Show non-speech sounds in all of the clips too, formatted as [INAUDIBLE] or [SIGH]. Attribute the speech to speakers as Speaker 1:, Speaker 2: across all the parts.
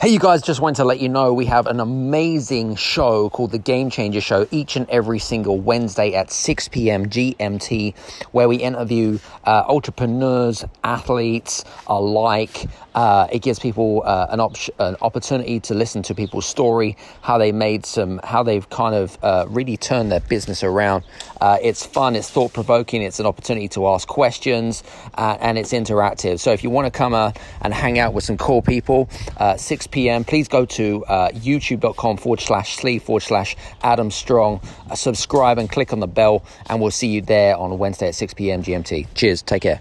Speaker 1: Hey, you guys, just wanted to let you know we have an amazing show called The Game Changer Show each and every single Wednesday at 6 p.m. GMT, where we interview uh, entrepreneurs, athletes alike. Uh, it gives people uh, an, op- an opportunity to listen to people's story, how they made some, how they've kind of uh, really turned their business around. Uh, it's fun, it's thought provoking, it's an opportunity to ask questions, uh, and it's interactive. So if you want to come and hang out with some cool people, 6 p.m., please go to uh, youtube.com forward slash sleeve forward slash Adam Strong, uh, subscribe and click on the bell, and we'll see you there on Wednesday at 6 p.m. GMT. Cheers, take care.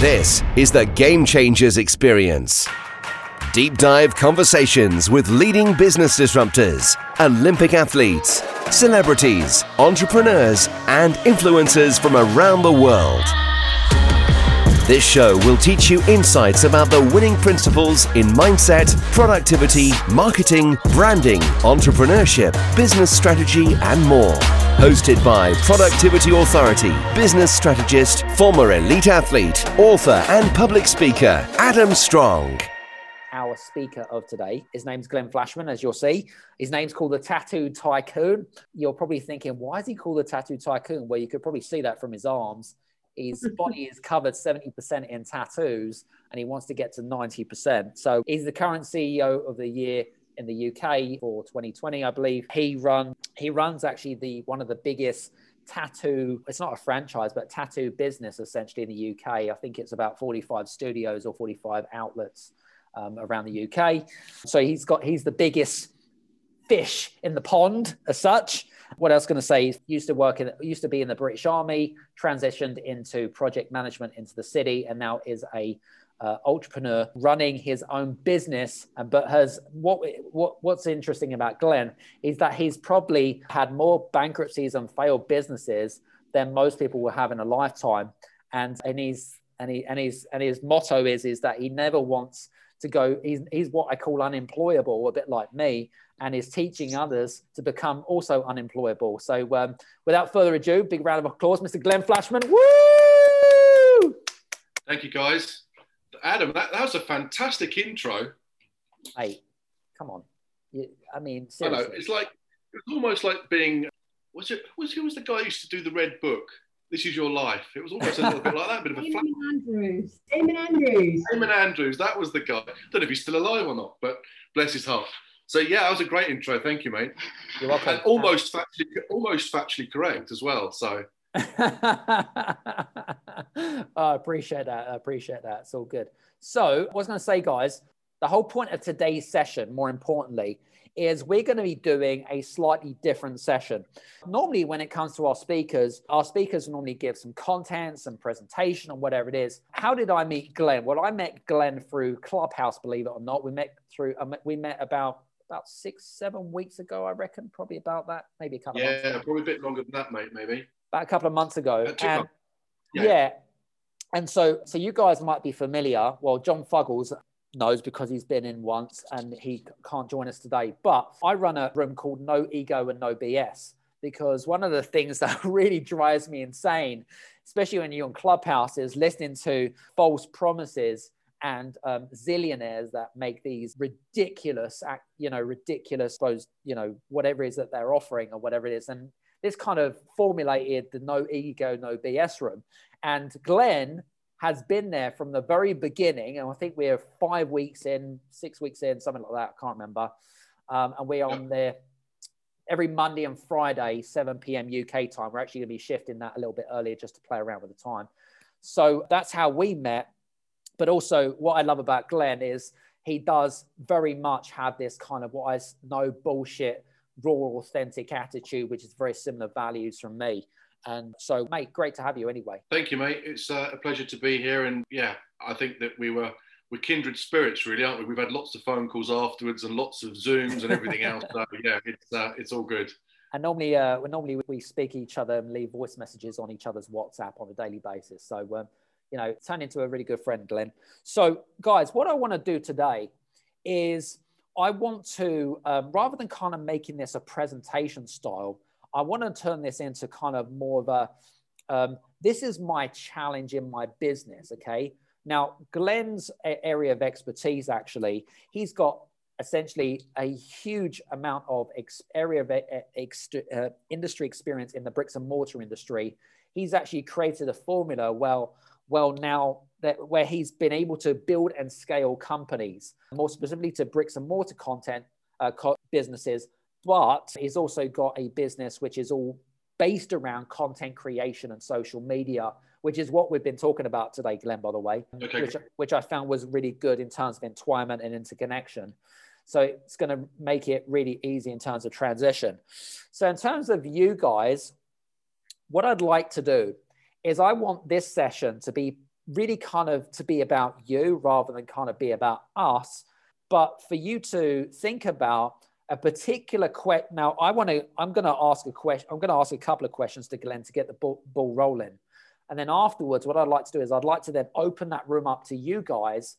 Speaker 2: This is the Game Changers Experience. Deep dive conversations with leading business disruptors, Olympic athletes, celebrities, entrepreneurs, and influencers from around the world. This show will teach you insights about the winning principles in mindset, productivity, marketing, branding, entrepreneurship, business strategy, and more. Hosted by Productivity Authority, business strategist, former elite athlete, author, and public speaker, Adam Strong.
Speaker 1: Our speaker of today, his name's Glenn Flashman, as you'll see. His name's called the Tattoo Tycoon. You're probably thinking, why is he called the Tattoo Tycoon? Well, you could probably see that from his arms his [LAUGHS] body is covered 70% in tattoos and he wants to get to 90%. So he's the current CEO of the year in the UK for 2020, I believe. He run he runs actually the one of the biggest tattoo it's not a franchise but tattoo business essentially in the UK. I think it's about 45 studios or 45 outlets um, around the UK. So he's got he's the biggest fish in the pond as such. What else going to say? Used to work in, used to be in the British Army, transitioned into project management into the city, and now is a uh, entrepreneur running his own business. But has what, what what's interesting about Glenn is that he's probably had more bankruptcies and failed businesses than most people will have in a lifetime. And and he's and he and his and his motto is is that he never wants to go. He's he's what I call unemployable, a bit like me and is teaching others to become also unemployable. So, um, without further ado, big round of applause, Mr. Glenn Flashman. Woo!
Speaker 3: Thank you, guys. Adam, that, that was a fantastic intro.
Speaker 1: Hey, come on. You, I mean,
Speaker 3: seriously. I know. It's like, it's almost like being, was it, was, who was the guy who used to do the red book? This is your life. It was almost a little bit like that, a bit of a
Speaker 4: Eamonn Andrews. Eamonn Andrews.
Speaker 3: Eamonn Andrews. That was the guy. I don't know if he's still alive or not, but bless his heart. So yeah, that was a great intro. Thank you, mate.
Speaker 1: You're welcome.
Speaker 3: And almost factually, almost factually correct as well. So. [LAUGHS]
Speaker 1: I appreciate that. I appreciate that. It's all good. So, I was going to say, guys, the whole point of today's session, more importantly, is we're going to be doing a slightly different session. Normally, when it comes to our speakers, our speakers normally give some content, some presentation, or whatever it is. How did I meet Glenn? Well, I met Glenn through Clubhouse, believe it or not. We met through, we met about about six, seven weeks ago, I reckon, probably about that, maybe a couple.
Speaker 3: Yeah,
Speaker 1: of
Speaker 3: months probably a bit longer than that, mate. Maybe
Speaker 1: about a couple of months ago. And, yeah. yeah. And so, so you guys might be familiar. Well, John Fuggles knows because he's been in once and he can't join us today. But I run a room called No Ego and No BS because one of the things [LAUGHS] that really drives me insane, especially when you're on Clubhouse, is listening to false promises and um, zillionaires that make these ridiculous, you know, ridiculous, suppose, you know, whatever it is that they're offering or whatever it is. And this kind of formulated the no ego, no BS room. And Glenn has been there from the very beginning. And I think we're five weeks in, six weeks in, something like that. I can't remember. Um, and we're on there every Monday and Friday, 7 p.m. UK time. We're actually going to be shifting that a little bit earlier just to play around with the time. So that's how we met. But also, what I love about Glenn is he does very much have this kind of what I know bullshit, raw, authentic attitude, which is very similar values from me. And so, mate, great to have you anyway.
Speaker 3: Thank you, mate. It's uh, a pleasure to be here. And yeah, I think that we were we're kindred spirits, really, aren't we? We've had lots of phone calls afterwards and lots of Zooms and everything else. So yeah, it's uh, it's all good.
Speaker 1: And normally, uh, normally we speak each other and leave voice messages on each other's WhatsApp on a daily basis. So um, you know, turn into a really good friend, Glenn. So, guys, what I want to do today is I want to, um, rather than kind of making this a presentation style, I want to turn this into kind of more of a, um, this is my challenge in my business. Okay. Now, Glenn's area of expertise, actually, he's got essentially a huge amount of ex- area of ex- uh, industry experience in the bricks and mortar industry. He's actually created a formula. Well, well, now that where he's been able to build and scale companies, more specifically to bricks and mortar content uh, co- businesses, but he's also got a business which is all based around content creation and social media, which is what we've been talking about today, Glenn, by the way,
Speaker 3: okay.
Speaker 1: which, which I found was really good in terms of entwinement and interconnection. So it's going to make it really easy in terms of transition. So, in terms of you guys, what I'd like to do is I want this session to be really kind of to be about you rather than kind of be about us, but for you to think about a particular question. Now, I want to, I'm going to ask a question, I'm going to ask a couple of questions to Glenn to get the ball, ball rolling. And then afterwards, what I'd like to do is I'd like to then open that room up to you guys.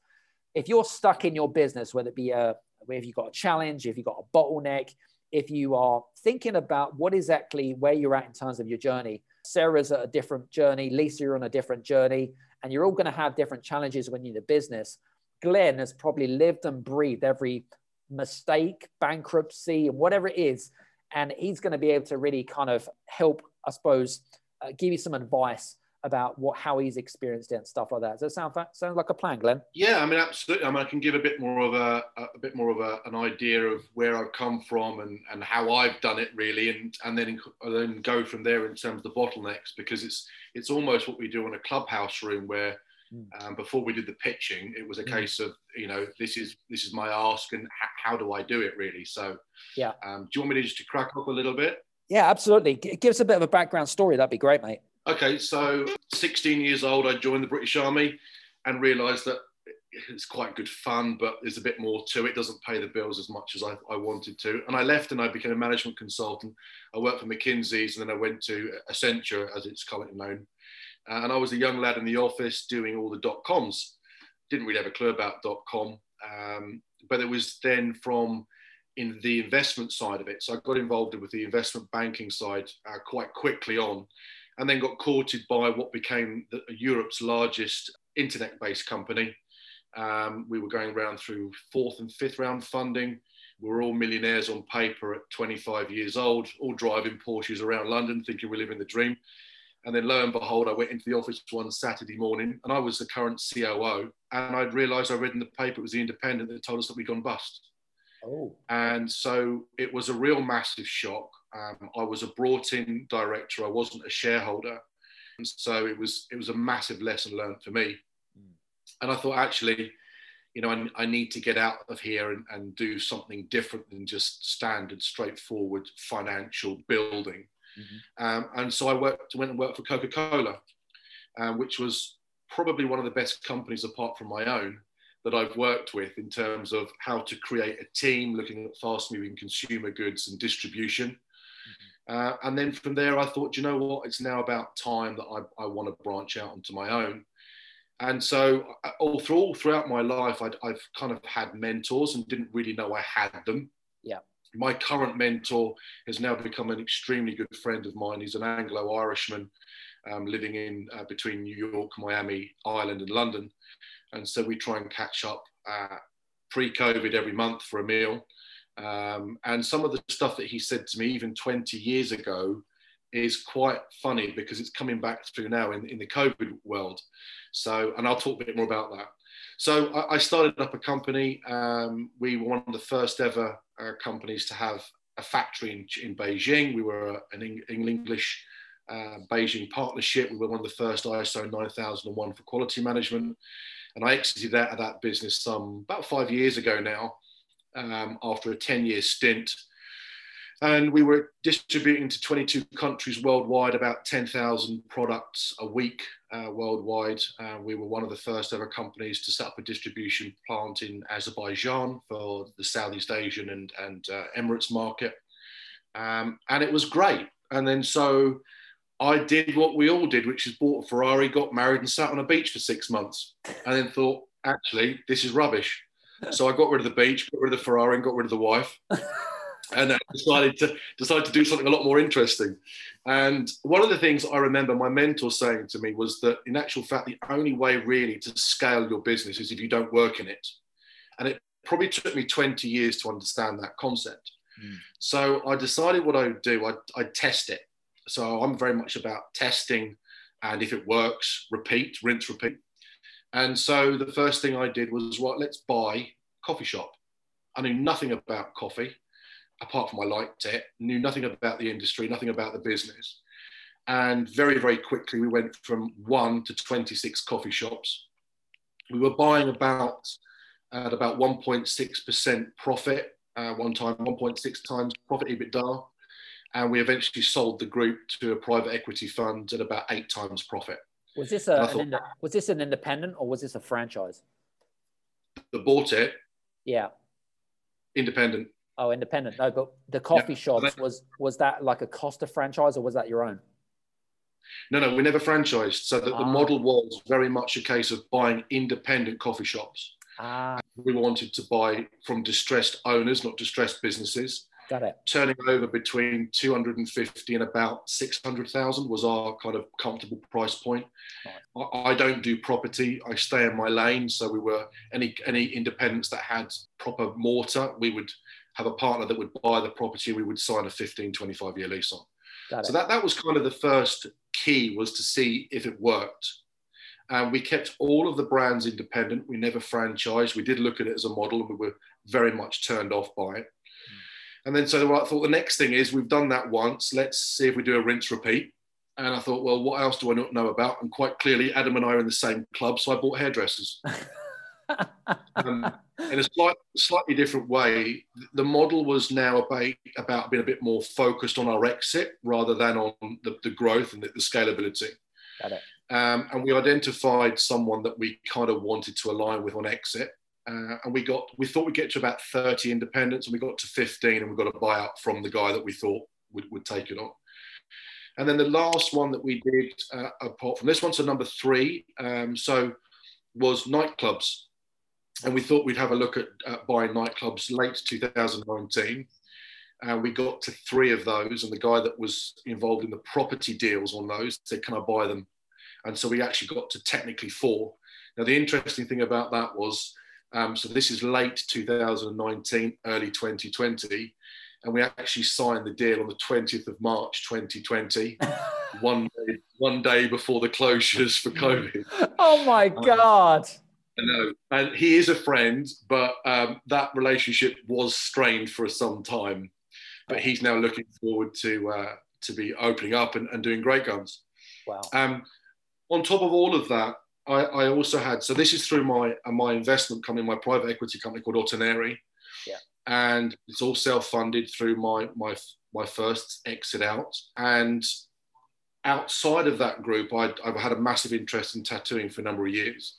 Speaker 1: If you're stuck in your business, whether it be a, if you've got a challenge, if you've got a bottleneck, if you are thinking about what exactly where you're at in terms of your journey. Sarah's at a different journey, Lisa, you're on a different journey, and you're all going to have different challenges when you're in the business. Glenn has probably lived and breathed every mistake, bankruptcy, and whatever it is. And he's going to be able to really kind of help, I suppose, uh, give you some advice about what how he's experienced it and stuff like that. Does that sound sound like a plan, Glenn?
Speaker 3: Yeah, I mean, absolutely. I mean, I can give a bit more of a a bit more of a, an idea of where I've come from and, and how I've done it really, and and then then go from there in terms of the bottlenecks because it's it's almost what we do in a clubhouse room where. Hmm. Um, before we did the pitching, it was a mm. case of you know this is this is my ask and how do I do it really. So
Speaker 1: yeah,
Speaker 3: um, do you want me to just to crack up a little bit?
Speaker 1: Yeah, absolutely. Give us a bit of a background story. That'd be great, mate.
Speaker 3: Okay, so 16 years old, I joined the British Army and realised that it's quite good fun, but there's a bit more to it. Doesn't pay the bills as much as I, I, wanted to. And I left and I became a management consultant. I worked for McKinsey's and then I went to Accenture, as it's currently known. and I was a young lad in the office doing all the dot coms. Didn't really have a clue about dot com, um, but it was then from in the investment side of it. So I got involved with the investment banking side uh, quite quickly on and then got courted by what became the, Europe's largest internet based company. Um, we were going around through fourth and fifth round funding. We were all millionaires on paper at 25 years old, all driving Porsches around London, thinking we're living the dream. And then lo and behold, I went into the office one Saturday morning and I was the current COO. And I'd realized I read in the paper, it was the Independent that told us that we'd gone bust.
Speaker 1: Oh.
Speaker 3: And so it was a real massive shock. Um, I was a brought-in director. I wasn't a shareholder, and so it was it was a massive lesson learned for me. Mm. And I thought actually, you know, I, I need to get out of here and, and, do something different than just standard, straightforward financial building. Mm-hmm. Um, and so I worked, went and worked for Coca-Cola, uh, which was probably one of the best companies apart from my own that I've worked with in terms of how to create a team looking at fast moving consumer goods and distribution. Uh, and then from there, I thought, you know what, it's now about time that I, I want to branch out onto my own. And so, uh, all, through, all throughout my life, i have kind of had mentors and didn't really know I had them.
Speaker 1: Yeah.
Speaker 3: My current mentor has now become an extremely good friend of mine. He's an Anglo Irishman um, living in uh, between New York, Miami, Ireland, and London. And so we try and catch up uh, pre COVID every month for a meal. Um, and some of the stuff that he said to me even 20 years ago is quite funny because it's coming back through now in, in the COVID world. So, and I'll talk a bit more about that. So, I, I started up a company. Um, we were one of the first ever uh, companies to have a factory in, in Beijing. We were an English uh, Beijing partnership. We were one of the first ISO 9001 for quality management. And I exited out of that business some about five years ago now um, after a 10 year stint. And we were distributing to 22 countries worldwide, about 10,000 products a week uh, worldwide. Uh, we were one of the first ever companies to set up a distribution plant in Azerbaijan for the Southeast Asian and, and uh, Emirates market. Um, and it was great. And then so I did what we all did, which is bought a Ferrari, got married, and sat on a beach for six months. And then thought, actually, this is rubbish. So I got rid of the beach, got rid of the Ferrari, and got rid of the wife. [LAUGHS] and I decided to decided to do something a lot more interesting. And one of the things I remember my mentor saying to me was that, in actual fact, the only way really to scale your business is if you don't work in it. And it probably took me 20 years to understand that concept.
Speaker 1: Mm.
Speaker 3: So I decided what I would do. I'd, I'd test it. So I'm very much about testing, and if it works, repeat, rinse, repeat. And so the first thing I did was, what? Let's buy coffee shop. I knew nothing about coffee, apart from I liked it. Knew nothing about the industry, nothing about the business. And very, very quickly, we went from one to 26 coffee shops. We were buying about at about 1.6% profit uh, one time, 1.6 times profit EBITDA. And we eventually sold the group to a private equity fund at about eight times profit.
Speaker 1: Was this a thought, an, was this an independent or was this a franchise?
Speaker 3: The bought it.
Speaker 1: Yeah.
Speaker 3: Independent.
Speaker 1: Oh, independent. No, but the coffee yeah. shops was was that like a Costa franchise or was that your own?
Speaker 3: No, no, we never franchised. So that ah. the model was very much a case of buying independent coffee shops.
Speaker 1: Ah.
Speaker 3: We wanted to buy from distressed owners, not distressed businesses.
Speaker 1: Got it.
Speaker 3: Turning over between 250 and about 600,000 was our kind of comfortable price point. Right. I, I, don't do property. I stay in my lane. So we were any any independents that had proper mortar, we would have a partner that would buy the property. We would sign a 15, 25 year lease on.
Speaker 1: Got
Speaker 3: so that, that was kind of the first key was to see if it worked. And we kept all of the brands independent. We never franchised. We did look at it as a model and we were very much turned off by it. And then so I thought the next thing is we've done that once. Let's see if we do a rinse repeat. And I thought, well, what else do I not know about? And quite clearly, Adam and I are in the same club, so I bought hairdressers. [LAUGHS] um, in a slight, slightly different way, the model was now about, about being a bit more focused on our exit rather than on the, the growth and the, the scalability.
Speaker 1: Got it.
Speaker 3: Um, and we identified someone that we kind of wanted to align with on exit. Uh, and we got we thought we'd get to about 30 independents and we got to 15 and we got a buyout from the guy that we thought would, would take it on. And then the last one that we did uh, apart from this one so number three um, so was nightclubs. And we thought we'd have a look at uh, buying nightclubs late 2019 and we got to three of those and the guy that was involved in the property deals on those said can i buy them? And so we actually got to technically four. Now the interesting thing about that was um, so this is late 2019, early 2020. And we actually signed the deal on the 20th of March 2020, [LAUGHS] one, day, one day before the closures for COVID.
Speaker 1: Oh my um, God.
Speaker 3: I know. And he is a friend, but um, that relationship was strained for some time. But he's now looking forward to, uh, to be opening up and, and doing great guns.
Speaker 1: Wow.
Speaker 3: Um, on top of all of that, I, I also had so this is through my uh, my investment company, my private equity company called Autoneri.
Speaker 1: Yeah.
Speaker 3: And it's all self-funded through my my my first exit out. And outside of that group, i I've had a massive interest in tattooing for a number of years.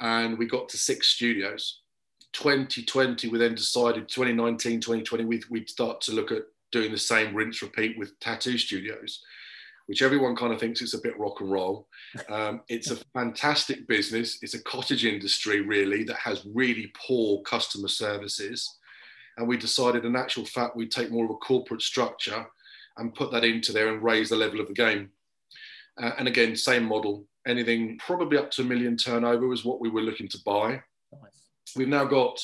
Speaker 3: And we got to six studios. 2020, we then decided 2019, 2020, we'd, we'd start to look at doing the same rinse repeat with tattoo studios which everyone kind of thinks it's a bit rock and roll. Um, it's a fantastic business. It's a cottage industry, really, that has really poor customer services. And we decided, in actual fact, we'd take more of a corporate structure and put that into there and raise the level of the game. Uh, and again, same model. Anything probably up to a million turnover was what we were looking to buy.
Speaker 1: Nice.
Speaker 3: We've now got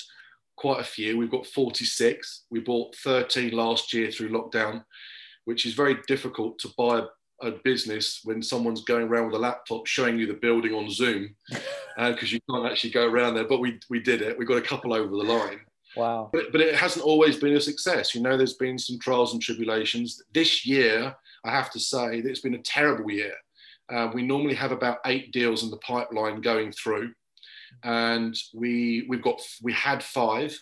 Speaker 3: quite a few. We've got 46. We bought 13 last year through lockdown, which is very difficult to buy a business when someone's going around with a laptop showing you the building on Zoom because [LAUGHS] uh, you can't actually go around there. But we, we did it. We got a couple over the line.
Speaker 1: Wow.
Speaker 3: But, but it hasn't always been a success. You know, there's been some trials and tribulations. This year, I have to say, that it's been a terrible year. Uh, we normally have about eight deals in the pipeline going through, and we we've got we had five,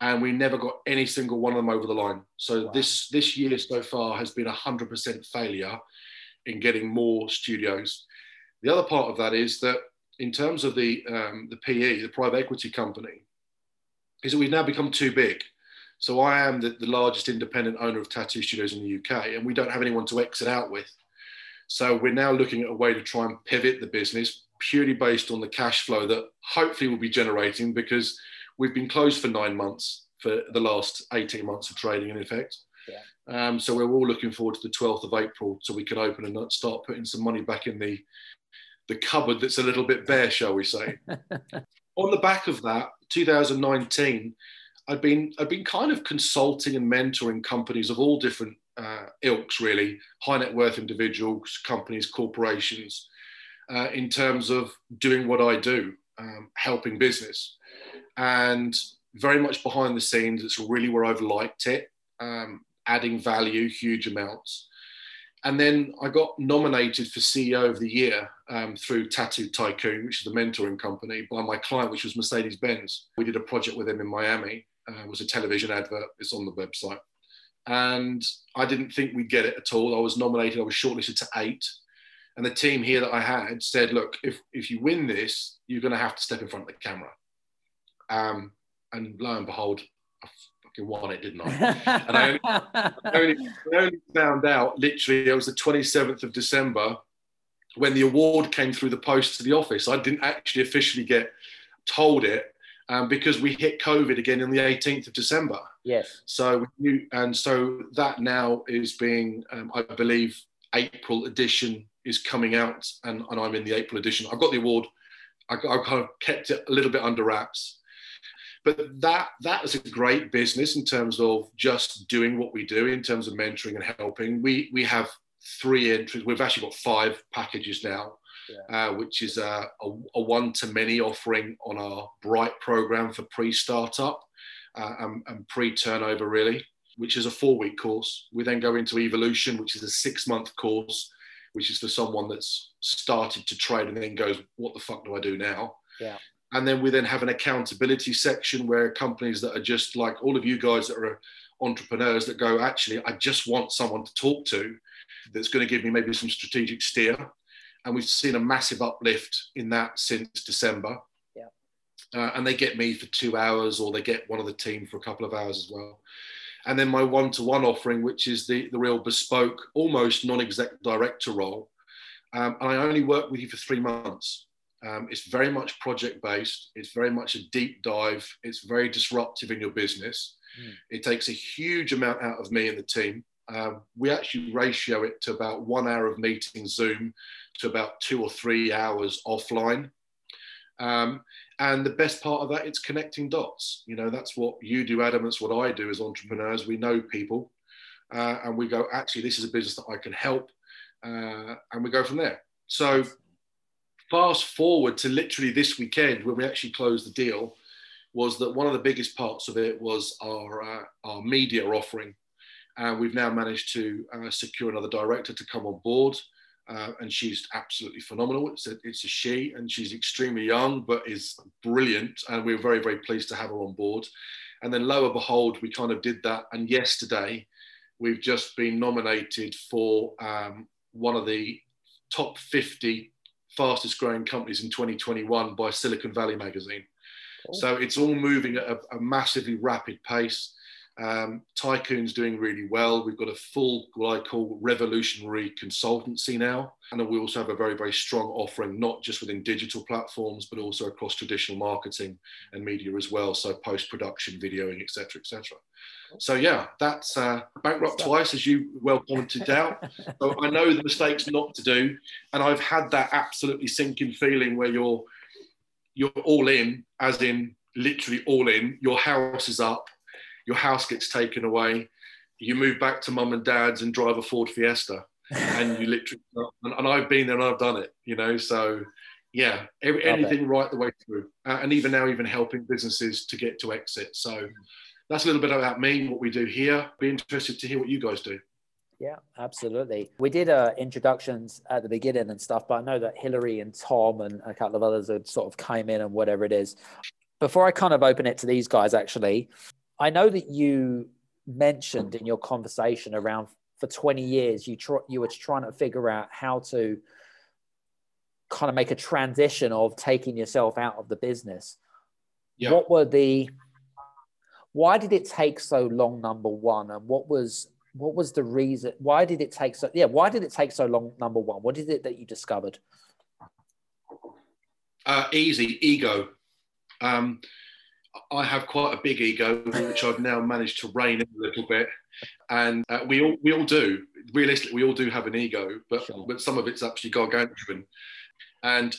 Speaker 3: and we never got any single one of them over the line. So wow. this this year so far has been a hundred percent failure in getting more studios. The other part of that is that in terms of the um, the PE, the private equity company, is that we've now become too big. So I am the, the largest independent owner of tattoo studios in the UK, and we don't have anyone to exit out with. So we're now looking at a way to try and pivot the business purely based on the cash flow that hopefully we'll be generating because we've been closed for nine months for the last 18 months of trading in effect. Um, so we're all looking forward to the 12th of April so we can open and start putting some money back in the the cupboard that's a little bit bare, shall we say. [LAUGHS] On the back of that, 2019, I'd been I'd been kind of consulting and mentoring companies of all different uh, ilks, really, high net worth individuals, companies, corporations, uh, in terms of doing what I do, um, helping business, and very much behind the scenes. It's really where I've liked it, um, adding value, huge amounts. And then I got nominated for CEO of the Year um, through Tattoo Tycoon, which is the mentoring company, by my client, which was Mercedes Benz. We did a project with them in Miami. Uh, it was a television advert. It's on the website. And I didn't think we'd get it at all. I was nominated. I was shortlisted to eight. And the team here that I had said, look, if, if you win this, you're going to have to step in front of the camera. Um, and lo and behold, fucking won it, didn't I? and I only, [LAUGHS] I, only, I only found out literally it was the 27th of December when the award came through the post to the office. I didn't actually officially get told it um, because we hit COVID again on the 18th of December.
Speaker 1: Yes.
Speaker 3: So you, and so that now is being, um, I believe, April edition is coming out, and, and I'm in the April edition. I've got the award. I, I kind of kept it a little bit under wraps but that that is a great business in terms of just doing what we do in terms of mentoring and helping. We we have three entries. We've actually got five packages now, yeah. uh, which is a, a, a one to many offering on our Bright program for pre-startup uh, and, and pre-turnover really, which is a four-week course. We then go into Evolution, which is a six-month course, which is for someone that's started to trade and then goes, "What the fuck do I do now?"
Speaker 1: Yeah.
Speaker 3: And then we then have an accountability section where companies that are just like all of you guys that are entrepreneurs that go, actually, I just want someone to talk to that's going to give me maybe some strategic steer. And we've seen a massive uplift in that since December.
Speaker 1: Yeah.
Speaker 3: Uh, and they get me for two hours or they get one of the team for a couple of hours as well. And then my one-to-one offering, which is the, the real bespoke, almost non-exec director role. Um, and I only work with you for three months. Um, it's very much project based. It's very much a deep dive. It's very disruptive in your business. Mm. It takes a huge amount out of me and the team. Um, we actually ratio it to about one hour of meeting Zoom to about two or three hours offline. Um, and the best part of that, it's connecting dots. You know, that's what you do, Adam. That's what I do as entrepreneurs. We know people, uh, and we go, actually, this is a business that I can help, uh, and we go from there. So fast forward to literally this weekend when we actually closed the deal was that one of the biggest parts of it was our, uh, our media offering. And we've now managed to uh, secure another director to come on board. Uh, and she's absolutely phenomenal. It's a, it's a she, and she's extremely young, but is brilliant. And we're very, very pleased to have her on board. And then, lo and behold, we kind of did that. And yesterday, we've just been nominated for um, one of the top 50 fastest growing companies in 2021 by Silicon Valley magazine. Cool. So it's all moving at a, a massively rapid pace. Um, Tycoon's doing really well. We've got a full, what I call revolutionary consultancy now. And we also have a very, very strong offering, not just within digital platforms, but also across traditional marketing and media as well. So post production, videoing, etc., etc. So yeah, that's uh, bankrupt twice, as you well pointed out. so I know the mistakes not to do, and I've had that absolutely sinking feeling where you're you're all in, as in literally all in. Your house is up, your house gets taken away, you move back to mum and dad's and drive a Ford Fiesta, and you [LAUGHS] literally and, and I've been there and I've done it, you know. So yeah, every, anything right the way through, uh, and even now, even helping businesses to get to exit. So that's a little bit about me, what we do here. Be interested to hear what you guys do.
Speaker 1: Yeah, absolutely. We did uh, introductions at the beginning and stuff, but I know that Hillary and Tom and a couple of others had sort of came in and whatever it is. Before I kind of open it to these guys, actually, I know that you mentioned in your conversation around for 20 years you tr- you were trying to figure out how to kind of make a transition of taking yourself out of the business. Yeah. What were the why did it take so long number one and what was what was the reason why did it take so yeah why did it take so long number one what is it that you discovered
Speaker 3: uh, easy ego um, i have quite a big ego which i've now managed to rein in a little bit and uh, we all we all do realistically we all do have an ego but sure. but some of it's actually gargantuan and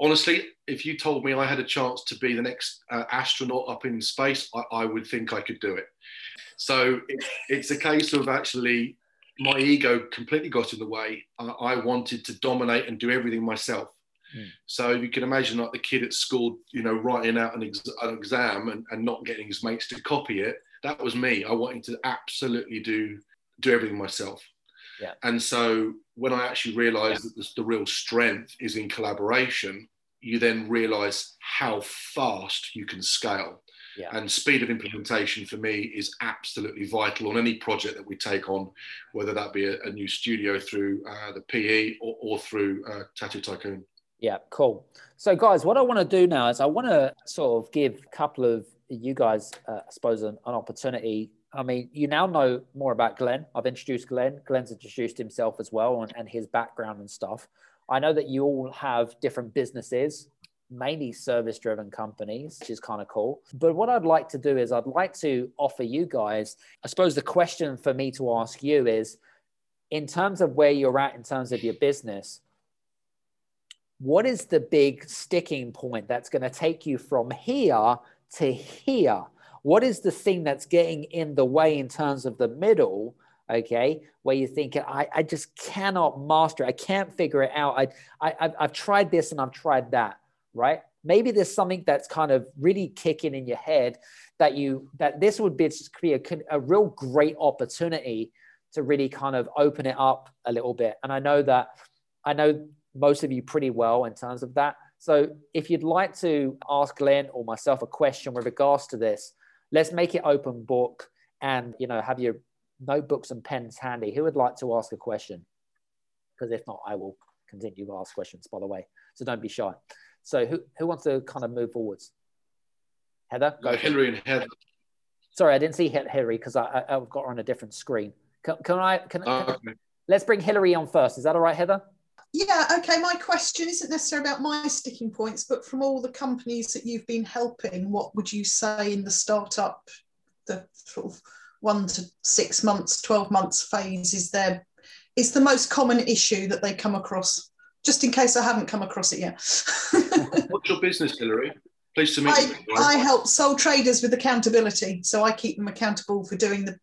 Speaker 3: honestly, if you told me I had a chance to be the next uh, astronaut up in space, I, I, would think I could do it. So it, it's a case of actually my ego completely got in the way. I, I wanted to dominate and do everything myself. Mm. So you can imagine like the kid at school, you know, writing out an, ex- an exam and, and not getting his mates to copy it. That was me. I wanted to absolutely do do everything myself.
Speaker 1: Yeah.
Speaker 3: And so when I actually realized that the, the real strength is in collaboration, you then realize how fast you can scale.
Speaker 1: Yeah.
Speaker 3: And speed of implementation for me is absolutely vital on any project that we take on, whether that be a, a new studio through uh, the PE or, or through uh, Tattoo Tycoon.
Speaker 1: Yeah, cool. So, guys, what I want to do now is I want to sort of give a couple of you guys, uh, I suppose, an, an opportunity I mean, you now know more about Glenn. I've introduced Glenn. Glenn's introduced himself as well and, and his background and stuff. I know that you all have different businesses, mainly service driven companies, which is kind of cool. But what I'd like to do is I'd like to offer you guys, I suppose the question for me to ask you is in terms of where you're at in terms of your business, what is the big sticking point that's going to take you from here to here? What is the thing that's getting in the way in terms of the middle? Okay, where you think I, I just cannot master, it. I can't figure it out. I, I I've, I've tried this and I've tried that. Right? Maybe there's something that's kind of really kicking in your head that you that this would be, be a, a real great opportunity to really kind of open it up a little bit. And I know that I know most of you pretty well in terms of that. So if you'd like to ask Glenn or myself a question with regards to this, let's make it open book and you know have your notebooks and pens handy. Who would like to ask a question? Because if not i will continue to ask questions by the way. So don't be shy. So who, who wants to kind of move forwards? Heather?
Speaker 3: Go hillary and heather.
Speaker 1: Sorry i didn't see hillary because I, I, have got her on a different screen. Can, can i can,
Speaker 3: oh, okay.
Speaker 1: let's bring hillary on first. Is that all right heather
Speaker 5: yeah, okay. My question isn't necessarily about my sticking points, but from all the companies that you've been helping, what would you say in the startup, the sort of one to six months, 12 months phase is there is the most common issue that they come across? Just in case I haven't come across it yet. [LAUGHS]
Speaker 3: What's your business, Hillary? Pleased to meet
Speaker 5: I, you. I help sole traders with accountability. So I keep them accountable for doing the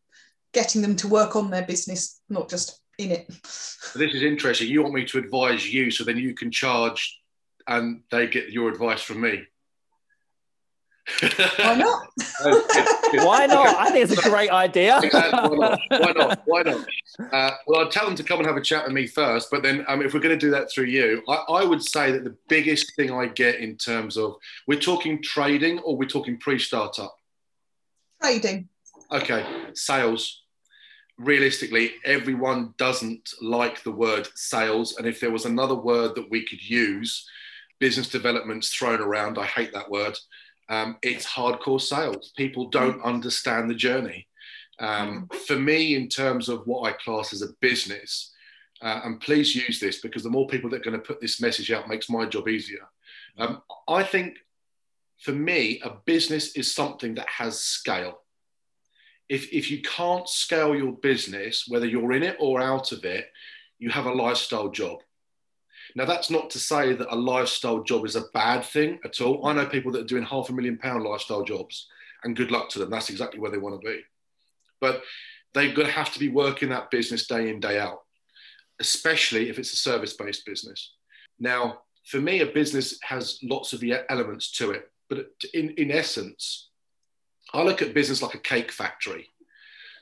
Speaker 5: getting them to work on their business, not just in it.
Speaker 3: This is interesting. You want me to advise you so then you can charge and they get your advice from me.
Speaker 5: Why not? [LAUGHS]
Speaker 1: Why not? I think it's a [LAUGHS] great idea.
Speaker 3: Why not? Why not? Why not? Uh, well, I'll tell them to come and have a chat with me first. But then, um, if we're going to do that through you, I, I, would say that the biggest thing I get in terms of we're talking trading or we're talking pre-startup.
Speaker 5: Trading.
Speaker 3: Okay, sales realistically, everyone doesn't like the word sales. And if there was another word that we could use, business development's thrown around. I hate that word. Um, it's hardcore sales. People don't understand the journey. Um, for me, in terms of what I class as a business, uh, and please use this because the more people that are going to put this message out makes my job easier. Um, I think for me, a business is something that has scale if, if you can't scale your business, whether you're in it or out of it, you have a lifestyle job. Now, that's not to say that a lifestyle job is a bad thing at all. I know people that are doing half a million pound lifestyle jobs, and good luck to them. That's exactly where they want to be. But they're going to have to be working that business day in, day out, especially if it's a service based business. Now, for me, a business has lots of elements to it, but in, in essence, I look at business like a cake factory.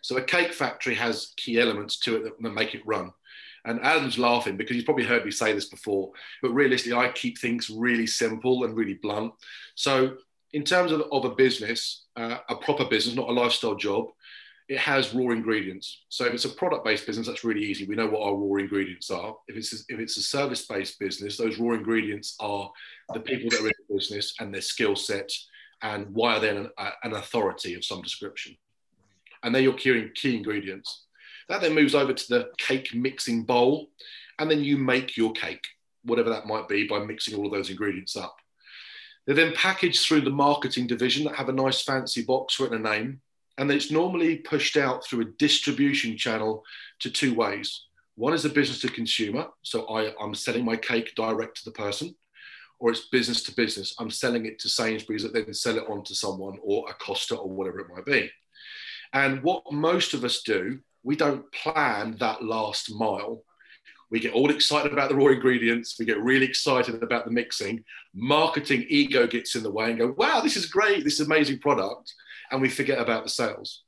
Speaker 3: So a cake factory has key elements to it that, that make it run. And Adam's laughing because he's probably heard me say this before, but realistically, I keep things really simple and really blunt. So, in terms of, of a business, uh, a proper business, not a lifestyle job, it has raw ingredients. So, if it's a product based business, that's really easy. We know what our raw ingredients are. If it's a, if it's a service based business, those raw ingredients are the people that are in the business and their skill set and why are they an, an authority of some description. And they're your key, key ingredients. That then moves over to the cake mixing bowl, and then you make your cake, whatever that might be, by mixing all of those ingredients up. They're then packaged through the marketing division that have a nice fancy box written a name, and it's normally pushed out through a distribution channel to two ways. One is a business to consumer, so I, I'm selling my cake direct to the person, or it's business to business. I'm selling it to Sainsbury's that then sell it on to someone or a Costa or whatever it might be. And what most of us do, we don't plan that last mile. We get all excited about the raw ingredients. We get really excited about the mixing. Marketing ego gets in the way and go, wow, this is great. This is amazing product. And we forget about the sales.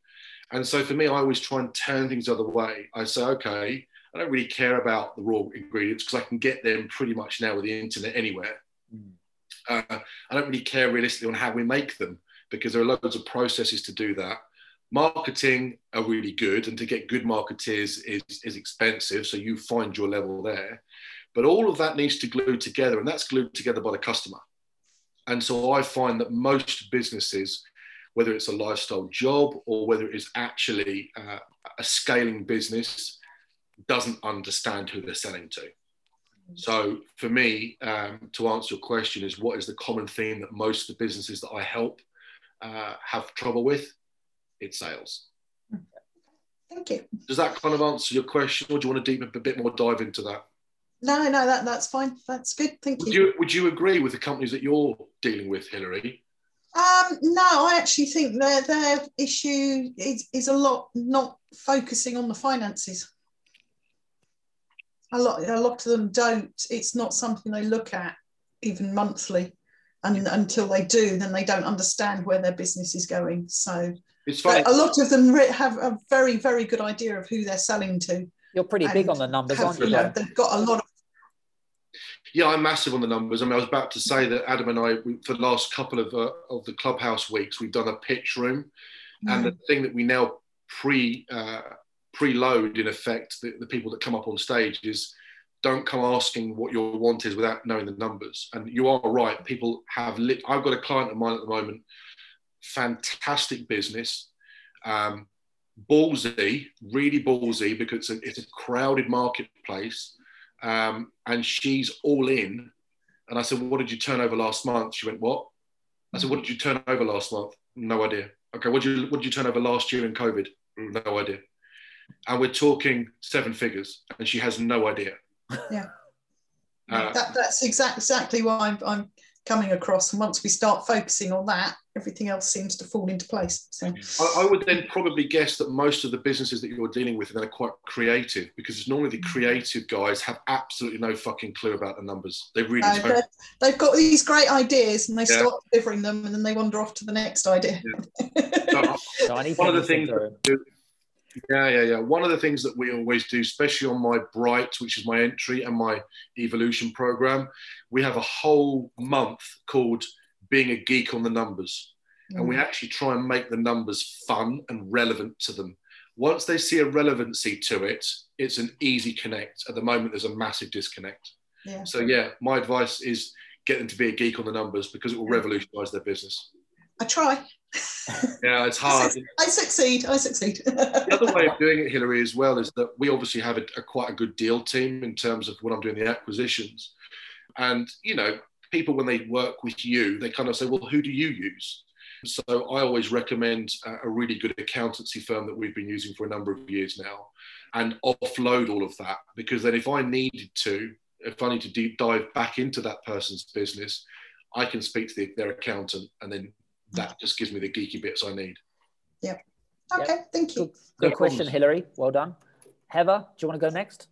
Speaker 3: And so for me, I always try and turn things the other way. I say, okay, I don't really care about the raw ingredients because I can get them pretty much now with the internet anywhere. Mm. Uh, I don't really care realistically on how we make them because there are loads of processes to do that. Marketing are really good, and to get good marketeers is, is expensive. So you find your level there. But all of that needs to glue together, and that's glued together by the customer. And so I find that most businesses, whether it's a lifestyle job or whether it is actually uh, a scaling business, doesn't understand who they're selling to. So for me, um, to answer your question, is what is the common theme that most of the businesses that I help uh, have trouble with? It's sales.
Speaker 5: Thank you.
Speaker 3: Does that kind of answer your question, or do you want to deep a bit more dive into that?
Speaker 5: No, no, that, that's fine. That's good. Thank
Speaker 3: would
Speaker 5: you.
Speaker 3: you. Would you agree with the companies that you're dealing with, Hillary?
Speaker 5: Um, no, I actually think their their issue is, is a lot not focusing on the finances a lot a lot of them don't it's not something they look at even monthly and until they do then they don't understand where their business is going so
Speaker 3: it's funny.
Speaker 5: a lot of them have a very very good idea of who they're selling to
Speaker 1: you're pretty big on the numbers have, aren't you,
Speaker 5: you know, they've got a lot of
Speaker 3: yeah, I'm massive on the numbers. I mean, I was about to say that Adam and I, for the last couple of uh, of the clubhouse weeks, we've done a pitch room, mm. and the thing that we now pre uh, preload in effect the, the people that come up on stage is don't come asking what your want is without knowing the numbers. And you are right. People have lit. I've got a client of mine at the moment, fantastic business, um, ballsy, really ballsy because it's a, it's a crowded marketplace. Um, and she's all in. And I said, What did you turn over last month? She went, What? I said, What did you turn over last month? No idea. Okay, what did you what did you turn over last year in COVID? No idea and we're talking seven figures, and she has no idea.
Speaker 5: Yeah, uh, that, that's exact, exactly why I'm, I'm coming across. And once we start focusing on that, everything else seems to fall into place. So
Speaker 3: I, I, would then probably guess that most of the businesses that you're dealing with are quite creative because it's normally the mm. creative guys have absolutely no fucking clue about the numbers. They really no, don't.
Speaker 5: They've got these great ideas and they yeah. start delivering them and then they wander off to the next idea.
Speaker 3: Yeah. so, [LAUGHS] one of the things yeah, yeah, yeah. One of the things that we always do, especially on my Bright, which is my entry and my evolution program, we have a whole month called Being a Geek on the Numbers. Mm. And we mm. actually try and make the numbers fun and relevant to them. Once they see a relevancy to it, it's an easy connect. At the moment, there's a massive disconnect. Yeah. So, yeah, my advice is get them to be a geek on the numbers because it will revolutionize their business.
Speaker 5: I try [LAUGHS]
Speaker 3: yeah, it's hard.
Speaker 5: I succeed. I succeed.
Speaker 3: the other way of [LAUGHS] doing it, Hilary, as well, is that we obviously have a, a, quite a good deal team in terms of when I'm doing the acquisitions. And, you know, people, when they work with you, they kind of say, well, who do you use? So I always recommend a, a really good accountancy firm that we've been using for a number of years now and offload all of that. Because then if I needed to, if I need to deep dive back into that person's business, I can speak to the, their accountant and then that just gives me the geeky bits I need.
Speaker 5: Yeah. Okay, yep. thank you.
Speaker 1: Good, good question, Hilary. Well done. Heather, do you want to go next?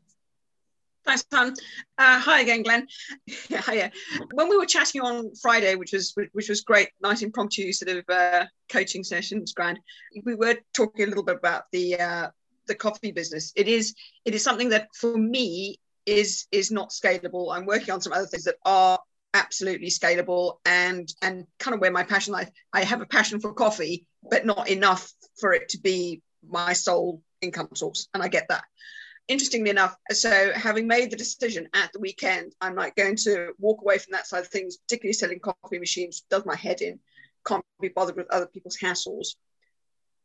Speaker 6: Thanks, Tom. Uh, hi again, Glenn. [LAUGHS] yeah, hiya. When we were chatting on Friday, which was which was great, nice impromptu sort of uh, coaching sessions, grand. We were talking a little bit about the uh, the coffee business. It is it is something that for me is is not scalable. I'm working on some other things that are absolutely scalable and and kind of where my passion lies. I have a passion for coffee, but not enough for it to be my sole income source, and I get that. Interestingly enough, so having made the decision at the weekend, I'm like going to walk away from that side of things, particularly selling coffee machines, does my head in, can't be bothered with other people's hassles.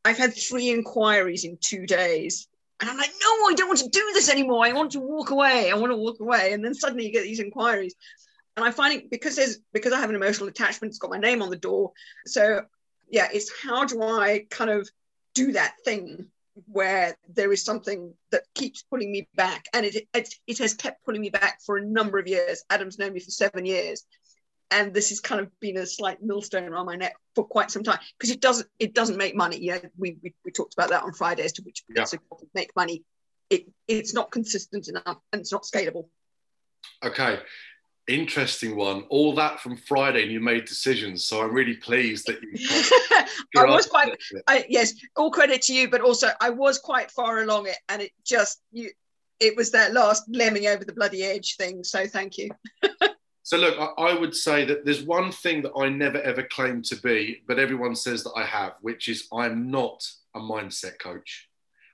Speaker 6: I've had three inquiries in two days. And I'm like, no, I don't want to do this anymore. I want to walk away. I want to walk away. And then suddenly you get these inquiries and I find it because there's because I have an emotional attachment, it's got my name on the door. So yeah, it's how do I kind of do that thing where there is something that keeps pulling me back, and it it, it has kept pulling me back for a number of years. Adam's known me for seven years, and this has kind of been a slight millstone around my neck for quite some time because it doesn't it doesn't make money. Yeah, we, we, we talked about that on Friday as to which
Speaker 3: Yeah.
Speaker 6: make money. It it's not consistent enough and it's not scalable.
Speaker 3: Okay, interesting one. All that from Friday, and you made decisions. So I'm really pleased that you. [LAUGHS]
Speaker 6: I was quite I, yes, all credit to you, but also I was quite far along it, and it just you, it was that last lemming over the bloody edge thing. So thank you. [LAUGHS]
Speaker 3: So look, I, I would say that there's one thing that I never ever claimed to be, but everyone says that I have, which is I'm not a mindset coach.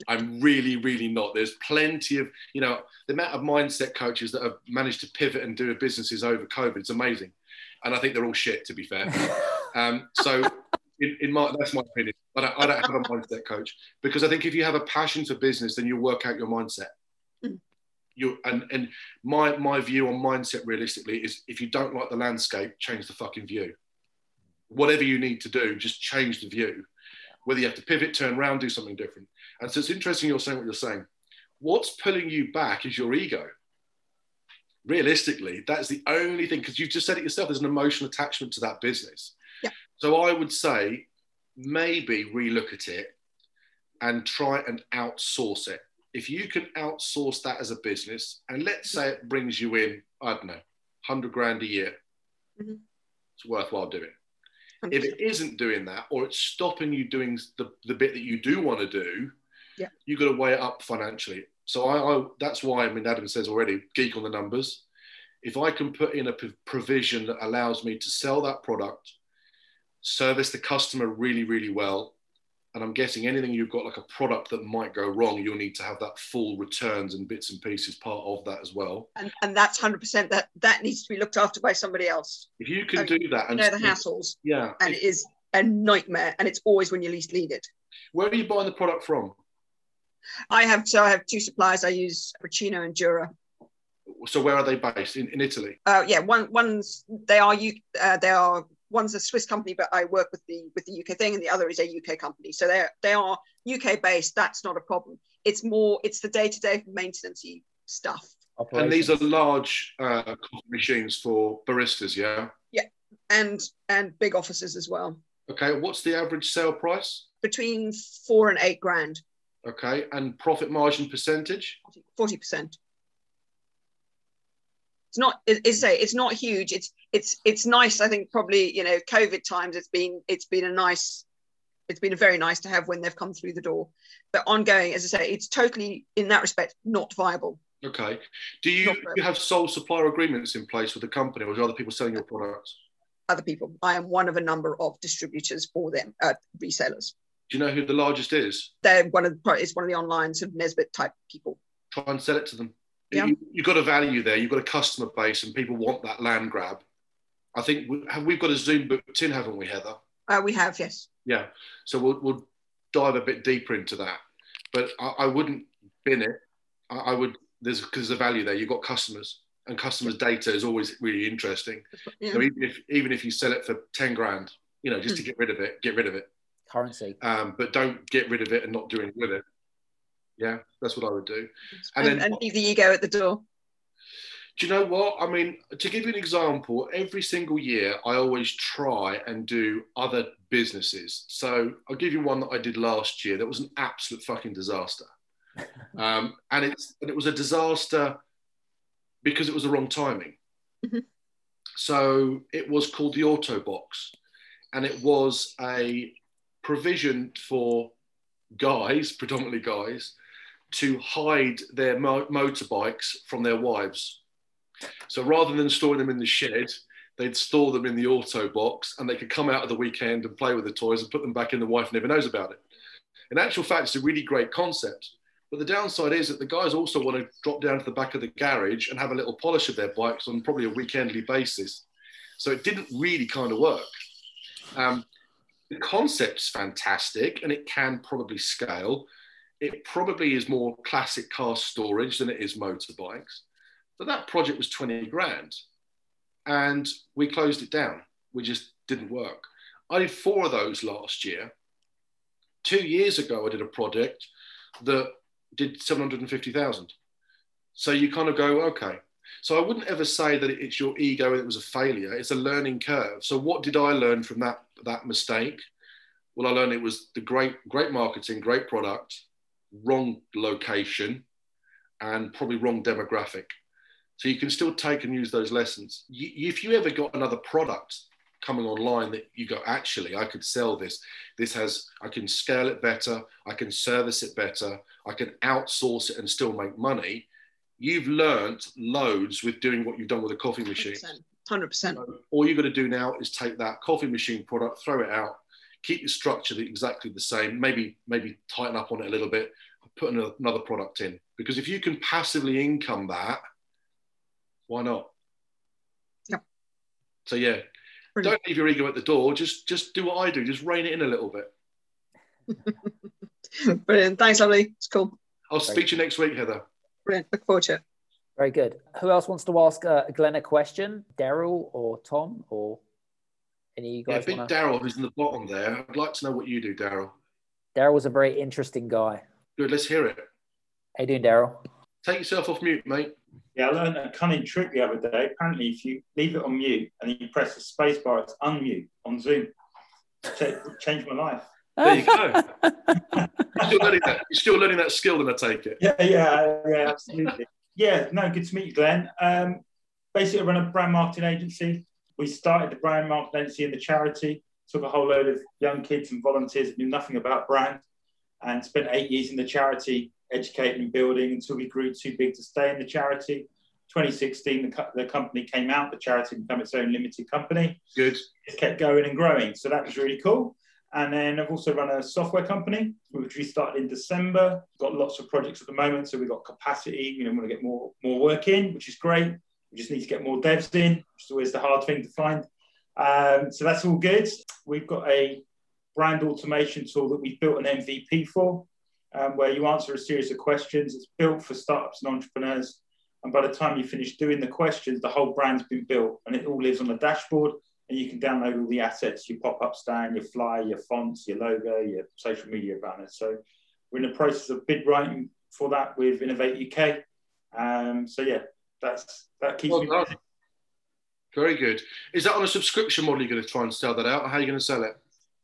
Speaker 3: I'm really, really not. There's plenty of, you know, the amount of mindset coaches that have managed to pivot and do businesses over COVID. It's amazing, and I think they're all shit, to be fair. [LAUGHS] Um, so, in, in my that's my opinion. I don't, I don't have a mindset coach because I think if you have a passion for business, then you'll work out your mindset.
Speaker 6: Mm.
Speaker 3: You and and my my view on mindset realistically is if you don't like the landscape, change the fucking view. Whatever you need to do, just change the view. Whether you have to pivot, turn around, do something different. And so it's interesting you're saying what you're saying. What's pulling you back is your ego. Realistically, that's the only thing because you've just said it yourself. There's an emotional attachment to that business.
Speaker 6: Yeah.
Speaker 3: So I would say maybe relook at it and try and outsource it. If you can outsource that as a business, and let's say it brings you in, I don't know, 100 grand a year,
Speaker 6: Mhm.
Speaker 3: it's worthwhile doing. If it isn't doing that, or it's stopping you doing the, the bit that you do want to do,
Speaker 6: Yeah.
Speaker 3: you've got to weigh it up financially. So I, I that's why I mean Adam says already, geek on the numbers. If I can put in a provision that allows me to sell that product, service the customer really, really well, and I'm guessing anything you've got like a product that might go wrong, you'll need to have that full returns and bits and pieces part of that as well.
Speaker 6: and and that's hundred percent that that needs to be looked after by somebody else.
Speaker 3: If you can
Speaker 6: Oh,
Speaker 3: do that,
Speaker 6: You
Speaker 3: and
Speaker 6: know the hassles,
Speaker 3: yeah,
Speaker 6: and it is a nightmare, and it's always when you least need it.
Speaker 3: where are you buying the product from?
Speaker 6: I have so I have two suppliers. I use Fracino and Jura.
Speaker 3: So where are they based? In, in Italy.
Speaker 6: Uh, yeah, one one's they are you uh, they are one's a Swiss company, but I work with the with the UK thing, and the other is a UK company. So they they are UK based. That's not a problem. It's more it's the day to day maintenancey stuff.
Speaker 3: And these are large uh, coffee machines for baristas, yeah. yeah?
Speaker 6: and and big offices as well.
Speaker 3: Okay, what's the average sale price?
Speaker 6: Between four and eight grand,
Speaker 3: Okay, and profit margin percentage?
Speaker 6: forty percent. It's not. it- It's a. It's not huge. It's it's it's nice. I think probably you know COVID times. It's been it's been a nice. It's been a very nice to have when they've come through the door. But ongoing, as I say, it's totally in that respect not viable.
Speaker 3: Okay. Do you, you have sole supplier agreements in place with the company or are other people selling your products?
Speaker 6: Other people. I am one of a number of distributors for them, uh, resellers.
Speaker 3: Do you know who the largest is?
Speaker 6: They're one of the. It's one of the online sort of Nesbit type people.
Speaker 3: Try and sell it to them.
Speaker 6: Yeah.
Speaker 3: You, you've got a value there. You've got a customer base and people want that land grab. I think we, have, we've got a Zoom booked in, haven't we, Heather?
Speaker 6: Uh, we have yes.
Speaker 3: Yeah. So we'll, we'll dive a bit deeper into that. But I, I wouldn't bin it. I, I would, there's because there's a value there. You've got customers and customers' data is always really interesting.
Speaker 6: Yeah.
Speaker 3: So even if, even if you sell it for 10 grand, you know, just to get rid of it, get rid of it.
Speaker 1: currency.
Speaker 3: Um, but don't get rid of it and not do anything with it. Yeah, that's what I would do. And
Speaker 6: And,
Speaker 3: then-
Speaker 6: and leave the ego at the door.
Speaker 3: Do you know what? I mean, to give you an example, every single year I always try and do other businesses. So I'll give you one that I did last year that was an absolute fucking disaster. [LAUGHS] Um, and it's and it was a disaster because it was the wrong timing.
Speaker 6: Mhm.
Speaker 3: So it was called the Auto Box, and it was a provision for guys, predominantly guys, to hide their mo- motorbikes from their wives. So rather than storing them in the shed, they'd store them in the auto box and they could come out of the weekend and play with the toys and put them back in. The wife never knows about it. In actual fact, it's a really great concept. But the downside is that the guys also want to drop down to the back of the garage and have a little polish of their bikes on probably a weekendly basis. So it didn't really kind of work. Um, the concept's fantastic and it can probably scale. It probably is more classic car storage than it is motorbikes. But that project was 20 grand and we closed it down. We just didn't work. I did four of those last year. Two years ago, I did a project that did 750,000. So you kind of go, okay. So I wouldn't ever say that it's your ego it was a failure. It's a learning curve. So what did I learn from that that mistake? Well, I learned it was the great great marketing, great product, wrong location, and probably wrong demographic. So you can still take and use those lessons. You, if you ever got another product coming online that you go, actually, I could sell this. This has, I can scale it better. I can service it better. I can outsource it and still make money. You've learned loads with doing what you've done with a coffee machine.
Speaker 6: 100%. 100%.
Speaker 3: So all you've got to do now is take that coffee machine product, throw it out, keep your structure exactly the same, maybe maybe tighten up on it a little bit, put another product in. Because if you can passively income that, why not?
Speaker 6: Yeah.
Speaker 3: So yeah, Brilliant. don't leave your ego at the door. Just just do what I do. Just rein it in a little bit. [LAUGHS]
Speaker 6: Brilliant. Thanks, lovely. It's cool.
Speaker 3: I'll speak to you next week, Heather.
Speaker 6: Brilliant. Look forward to it.
Speaker 1: Very good. Who else wants to ask uh, Glenn a question? Daryl or Tom or any of you guys?
Speaker 3: Yeah, big wanna... Daryl, who's in the bottom there. I'd like to know what you do, Daryl.
Speaker 1: Daryl was a very interesting guy.
Speaker 3: Good. Let's hear it.
Speaker 1: How you doing, Daryl?
Speaker 3: Take yourself off mute, mate.
Speaker 7: Yeah, I learned a cunning trick the other day. Apparently, if you leave it on mute and then you press the space bar, it's unmute on Zoom. Ch- changed my life.
Speaker 3: There you go. you're, still learning that, you're still learning that skill, then I take it.
Speaker 7: Yeah, yeah, yeah, absolutely. yeah, no, good to meet you, Glenn. Um, basically, I run a brand marketing agency. We started the brand agency in the charity, took a whole load of young kids and volunteers that knew nothing about brand, and spent eight years in the charity educating and building until we grew too big to stay in the charity. 2016, the, co- the company came out, the charity became its own limited company.
Speaker 3: Good.
Speaker 7: It kept going and growing. So that was really cool. And then I've also run a software company, which we started in December. Got lots of projects at the moment. So we've got capacity, you know, want to get more, more work in, which is great. We just need to get more devs in, which is always the hard thing to find. Um, so that's all good. We've got a brand automation tool that we've built an MVP for um, where you answer a series of questions. It's built for startups and entrepreneurs. And by the time you finish doing the questions, the whole brand's been built and it all lives on a dashboard. And you can download all the assets, your pop up stand, your flyer, your fonts, your logo, your social media banner. So we're in the process of bid writing for that with Innovate UK. Um, so yeah, that's that keeps well me busy.
Speaker 3: Very good. Is that on a subscription model? You're going to try and sell that out, or how are you going to sell it?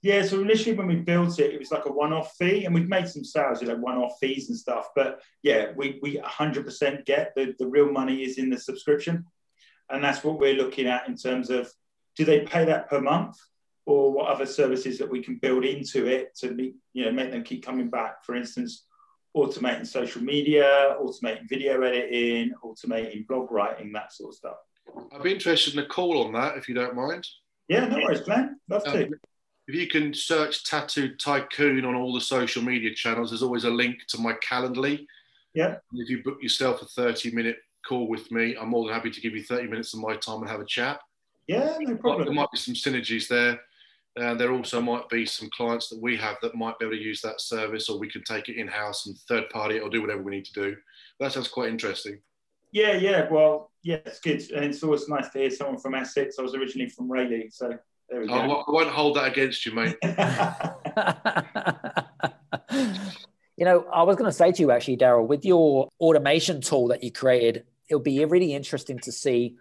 Speaker 7: Yeah, so initially when we built it, it was like a one-off fee, and we've made some sales, you know, one-off fees and stuff. But yeah, we we 100% get the the real money is in the subscription, and that's what we're looking at in terms of do they pay that per month, or what other services that we can build into it to meet, you know make them keep coming back. For instance, automating social media, automating video editing, automating blog writing, that sort of stuff.
Speaker 3: I'd be interested in a call on that if you don't mind.
Speaker 7: Yeah, no worries, man. Love um, to
Speaker 3: if you can search Tattoo Tycoon on all the social media channels, there's always a link to my Calendly.
Speaker 7: Yeah.
Speaker 3: If you book yourself a 30 minute call with me, I'm more than happy to give you 30 minutes of my time and have a chat.
Speaker 7: Yeah, no problem.
Speaker 3: There might be some synergies there. Uh, there also might be some clients that we have that might be able to use that service, or we can take it in house and third party it or do whatever we need to do. That sounds quite interesting.
Speaker 7: Yeah, yeah. Well, yeah, it's good. And it's always nice to hear someone from Essex. I was originally from Rayleigh, so there we go. I
Speaker 3: won't hold that against you, mate. [LAUGHS]
Speaker 1: you know, I was going to say to you actually, Daryl, with your automation tool that you created, it'll be really interesting to see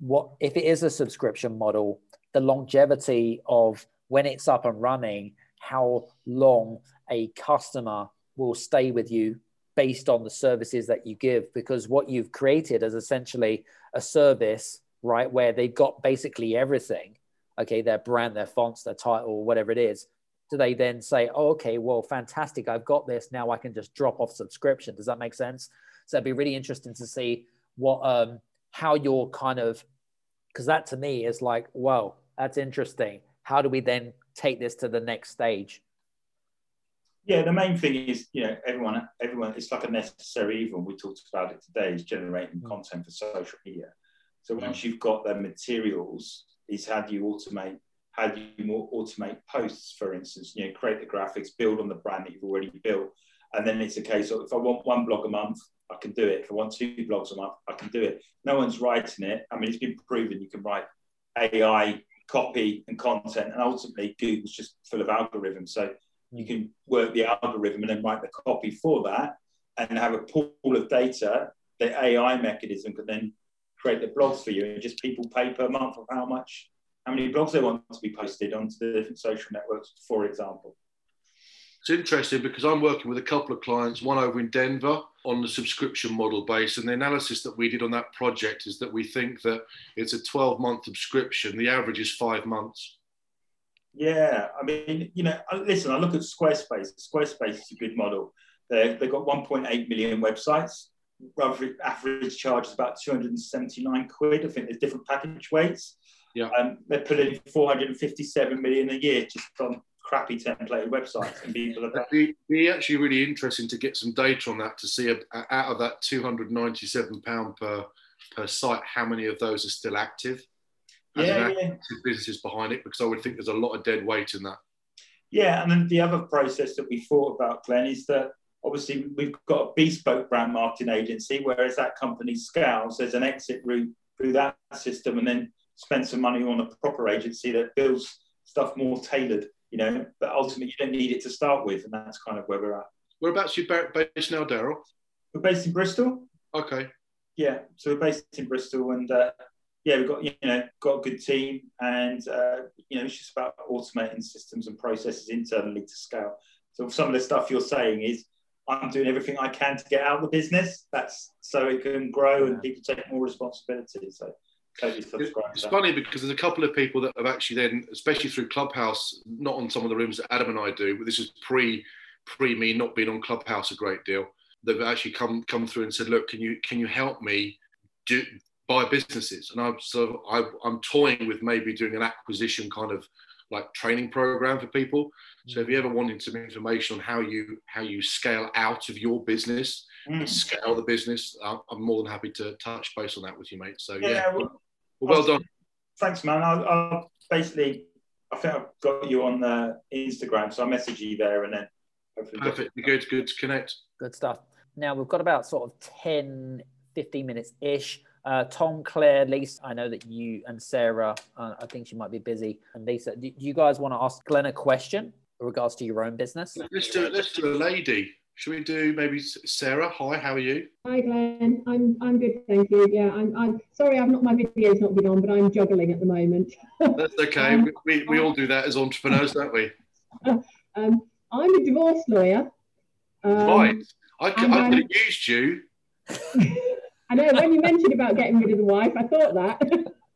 Speaker 1: what if it is a subscription model, the longevity of when it's up and running, how long a customer will stay with you based on the services that you give because what you've created is essentially a service right where they've got basically everything okay, their brand, their fonts, their title, whatever it is, do they then say, oh, okay, well, fantastic, I've got this. Now I can just drop off subscription. Does that make sense? So it'd be really interesting to see what, um, how you're kind of, because that to me is like, whoa, that's interesting. How do we then take this to the next stage?
Speaker 7: Yeah, the main thing is, you know, everyone, everyone, it's like a necessary evil. We talked about it today, is generating mm. content for social media. So once mm. you've got the materials is how do you automate how do you more automate posts, for instance, you know, create the graphics, build on the brand that you've already built. And then it's a case of if I want one blog a month, I can do it. If I want two blogs a month, I can do it. No one's writing it. I mean, it's been proven you can write AI copy and content, and ultimately Google's just full of algorithms. So you hmm. can work the algorithm and then write the copy for that and have a pool of data. The AI mechanism can then create the blogs for you, and just people pay per month of how much, how many blogs they want to be posted onto the different social networks, for example.
Speaker 3: It's interesting because I'm working with a couple of clients, one over in Denver on the subscription model base. And the analysis that we did on that project is that we think that it's a 12 month subscription. The average is five months.
Speaker 7: Yeah, I mean, you know, listen, I look at Squarespace. Squarespace is a good model. they they've got 1.8 million websites. Average, average charge is about 279 quid. I think there's different package weights.
Speaker 3: Yeah.
Speaker 7: Um, they're putting 457 million a year just on crappy templated websites and people are [LAUGHS]
Speaker 3: it'd be actually really interesting to get some data on that to see out of that 297 pound per per site how many of those are still active?
Speaker 7: Yeah, yeah.
Speaker 3: businesses behind it because i would think there's a lot of dead weight in that.
Speaker 7: Yeah and then the other process that we thought about glenn is that obviously we've got a bespoke brand marketing agency whereas that company scales there's an exit route through that system and then spend some money on a proper agency that builds stuff more tailored you know, but ultimately you don't need it to start with, and that's kind of where we're at.
Speaker 3: Whereabouts are you based now, Daryl?
Speaker 7: We're based in Bristol.
Speaker 3: Okay.
Speaker 7: Yeah, so we're based in Bristol, and uh, yeah, we've got you know got a good team, and uh, you know it's just about automating systems and processes internally to scale. So some of the stuff you're saying is I'm doing everything I can to get out of the business. That's so it can grow and people take more responsibility. So totally subscribe.
Speaker 3: It's funny because there's a couple of people that have actually then, especially through Clubhouse, not on some of the rooms that Adam and I do, but this is pre pre me not being on Clubhouse a great deal. They've actually come come through and said, look, can you can you help me do buy businesses? And I'm so I, I'm toying with maybe doing an acquisition kind of like training program for people. So if you ever wanted some information on how you how you scale out of your business, mm. scale the business, I'm more than happy to touch base on that with you, mate. So yeah, yeah well, well, done.
Speaker 7: Thanks, man. I'll, I'll, basically, I think I've got you on uh, Instagram, so I'll message you there, and then
Speaker 3: hopefully. Perfect. Be good. Good to connect.
Speaker 1: Good stuff. Now we've got about sort of 10, 15 minutes ish. Uh, Tom, Claire, Lisa, I know that you and Sarah, uh, I think she might be busy. And Lisa, do you guys want to ask Glenn a question in regards to your own business?
Speaker 3: Let's do it. Let's do a lady. Should we do maybe Sarah? Hi, how are you?
Speaker 4: Hi, Glenn. I'm I'm good, thank you. Yeah, I'm, I'm sorry, I've not my video's not been on, but I'm juggling at the moment.
Speaker 3: That's [LAUGHS] okay. um, we, we all do that as entrepreneurs, don't we? [LAUGHS]
Speaker 4: Um, I'm a divorce lawyer.
Speaker 3: Um, right. I, I could have used you. [LAUGHS]
Speaker 4: I know when you mentioned about getting rid of the wife, I thought that.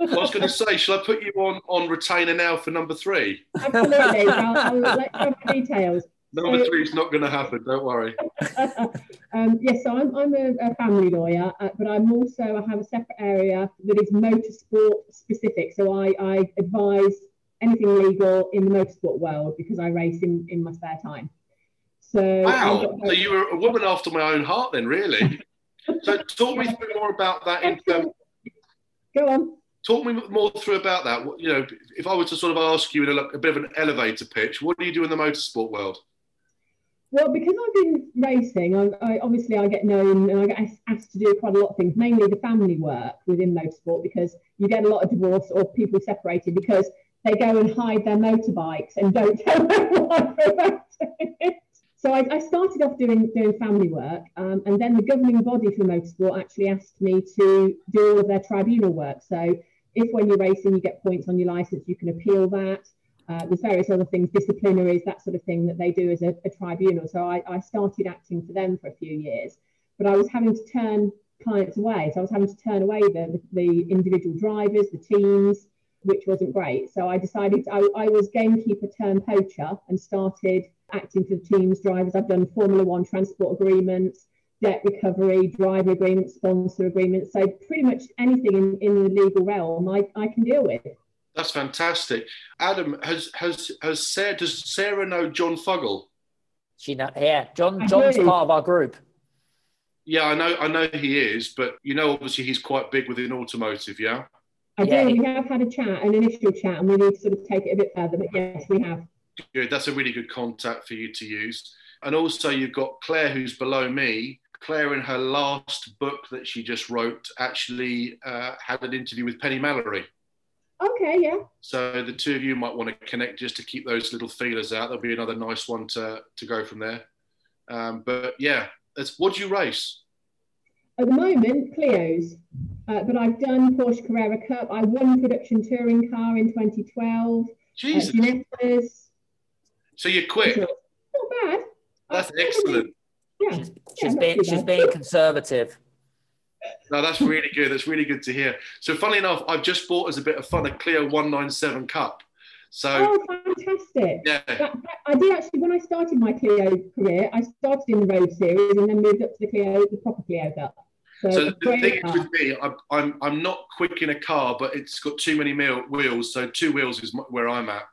Speaker 3: I was going to say, shall I put you on on retainer now for number three?
Speaker 4: Absolutely. I'll, I'll let you have the details.
Speaker 3: Number three is not going to happen. Don't worry. [LAUGHS]
Speaker 4: um, yes, so I'm, I'm a, a family lawyer, uh, but I'm also I have a separate area that is motorsport specific. So I, I advise anything legal in the motorsport world because I race in, in my spare time. So
Speaker 3: wow, so you were a woman after my own heart, then, really. so talk me [LAUGHS] through more about that. In, um,
Speaker 4: Go on.
Speaker 3: Talk me more through about that. You know, if I were to sort of ask you in a, a bit of an elevator pitch, what do you do in the motorsport world?
Speaker 4: Well, because I've been racing, I, I, obviously I get known and I get asked to do quite a lot of things, mainly the family work within motorsport, because you get a lot of divorce or people separated because they go and hide their motorbikes and don't [LAUGHS] tell wife about it. So I, I, started off doing doing family work, um, and then the governing body for motorsport actually asked me to do all of their tribunal work. So if when you're racing you get points on your license, you can appeal that. Uh, there's various other things, disciplinaries, that sort of thing that they do as a, a tribunal. So I, I, started acting for them for a few years, but I was having to turn clients away. So I was having to turn away the, the, individual drivers, the teams, which wasn't great. So I decided I, I was gamekeeper turned poacher and started acting for the teams, drivers. I've done Formula One transport agreements, debt recovery, driver agreements, sponsor agreements. So pretty much anything in, in the legal realm I, I can deal with.
Speaker 3: That's fantastic. Adam, has has has Sarah does Sarah know John Fuggle?
Speaker 1: She know yeah, John John's part of our group.
Speaker 3: Yeah, I know I know he is, but you know obviously he's quite big within automotive, yeah?
Speaker 4: I yeah, do. We have had a chat, an initial chat, and we need to sort of take it a bit further, but yes, we have.
Speaker 3: Good. That's a really good contact for you to use. And also you've got Claire who's below me. Claire in her last book that she just wrote actually uh, had an interview with Penny Mallory.
Speaker 4: Okay, yeah.
Speaker 3: So the two of you might want to connect just to keep those little feelers out. There'll be another nice one to, to go from there. Um, but yeah, it's, what do you race?
Speaker 4: At the moment, Clio's. Uh, but I've done Porsche Carrera Cup. I won production touring car in 2012.
Speaker 3: Jesus.
Speaker 4: Uh,
Speaker 3: so you're quick.
Speaker 4: Not bad.
Speaker 3: That's excellent.
Speaker 4: Yeah.
Speaker 1: She's,
Speaker 4: yeah,
Speaker 1: she's
Speaker 4: not
Speaker 1: being
Speaker 4: too
Speaker 1: she's being conservative.
Speaker 3: No, that's really good. That's really good to hear. So, funnily enough, I've just bought as a bit of fun a Clio 197 Cup. So,
Speaker 4: Oh, fantastic.
Speaker 3: yeah,
Speaker 4: That, I did actually, when I started my Clio career, I started in the Road Series and then moved up to the Clio, the proper Clio Cup. So,
Speaker 3: So the thing is with me, I'm, I'm I'm not quick in a car, but it's got too many mil- wheels. So two wheels is where I'm at.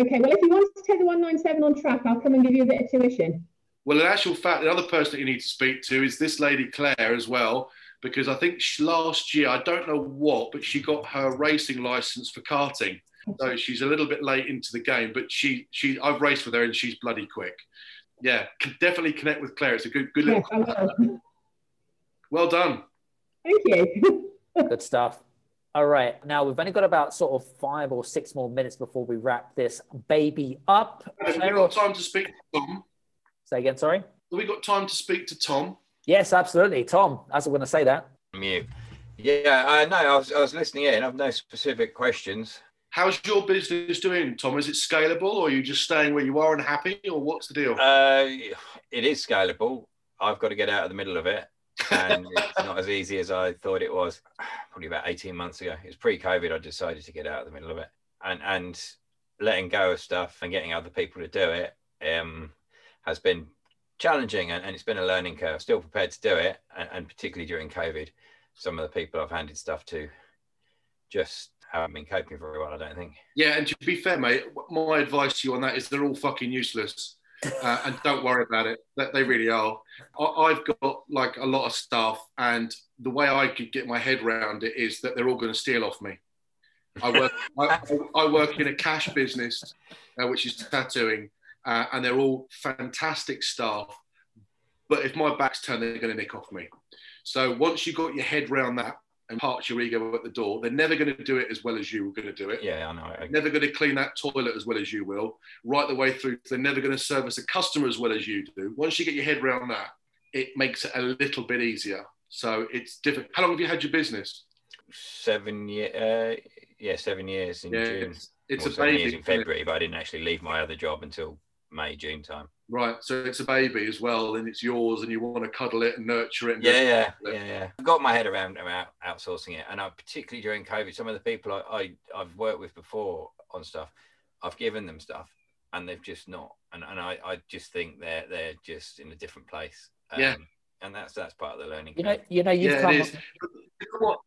Speaker 4: Okay, well, if you want to take the 197 on track, I'll come and give you a bit of tuition.
Speaker 3: Well, in actual fact, the other person that you need to speak to is this lady Claire as well, because I think last year, I don't know what, but she got her racing license for karting. So she's a little bit late into the game, but she she I've raced with her and she's bloody quick. Yeah, can definitely connect with Claire. It's a good good little.
Speaker 4: I will.
Speaker 3: Well done.
Speaker 4: Thank you. [LAUGHS]
Speaker 1: Good stuff. All right. Now we've only got about sort of five or six more minutes before we wrap this baby up.
Speaker 3: Have we got time to speak to Tom?
Speaker 1: Say again, sorry.
Speaker 3: Have we got time to speak to Tom?
Speaker 1: Yes, absolutely. Tom, as I'm going to say that.
Speaker 8: Mute. Yeah, I know. I was, I was listening in. I've no specific questions.
Speaker 3: How's your business doing, Tom? Is it scalable, or are you just staying where you are and happy, or what's the deal?
Speaker 8: Uh, it is scalable. I've got to get out of the middle of it, and it's not as easy as I thought it was. Probably about eighteen months ago. It was pre-COVID. I decided to get out of the middle of it, and and letting go of stuff and getting other people to do it um, has been challenging, and, and it's been a learning curve. Still prepared to do it, and, and particularly during COVID, some of the people I've handed stuff to just haven't been coping very well. I don't think.
Speaker 3: Yeah, and to be fair, mate, my advice to you on that is they're all fucking useless, uh, and don't worry about it. That they really are. I, I've got like a lot of stuff, and the way I could get my head around it is that they're all going to steal off me. I work. I, I work in a cash business, uh, which is tattooing, uh, and they're all fantastic staff. But if my back's turned, they're going to nick off me. So once you've got your head round that and parks your ego at the door, they're never going to do it as well as you were going to do it.
Speaker 8: Yeah, I know. I,
Speaker 3: Never going to clean that toilet as well as you will, right the way through. They're never going to service a customer as well as you do. Once you get your head around that, it makes it a little bit easier. So it's different. How long have you had your business?
Speaker 8: seven year, uh, yeah, seven years in
Speaker 3: Yeah,
Speaker 8: June.
Speaker 3: it's, it's a
Speaker 8: seven
Speaker 3: baby.
Speaker 8: years in? February, but I didn't actually leave my other job until May, June time.
Speaker 3: Right. So it's a baby as well, and it's yours, and you want to cuddle it and nurture it. And
Speaker 8: Yeah, yeah, yeah, yeah. I've got my head around about outsourcing it, and I particularly during COVID, some of the people I, I I've worked with before on stuff, I've given them stuff, and they've just not, and, and I, I just think they're they're just in a different place. Um,
Speaker 3: Yeah.
Speaker 8: and that's that's part of the learning.
Speaker 1: You know,
Speaker 8: curve.
Speaker 1: you know, you've
Speaker 3: Yeah,
Speaker 1: come.
Speaker 3: it is. But you know what?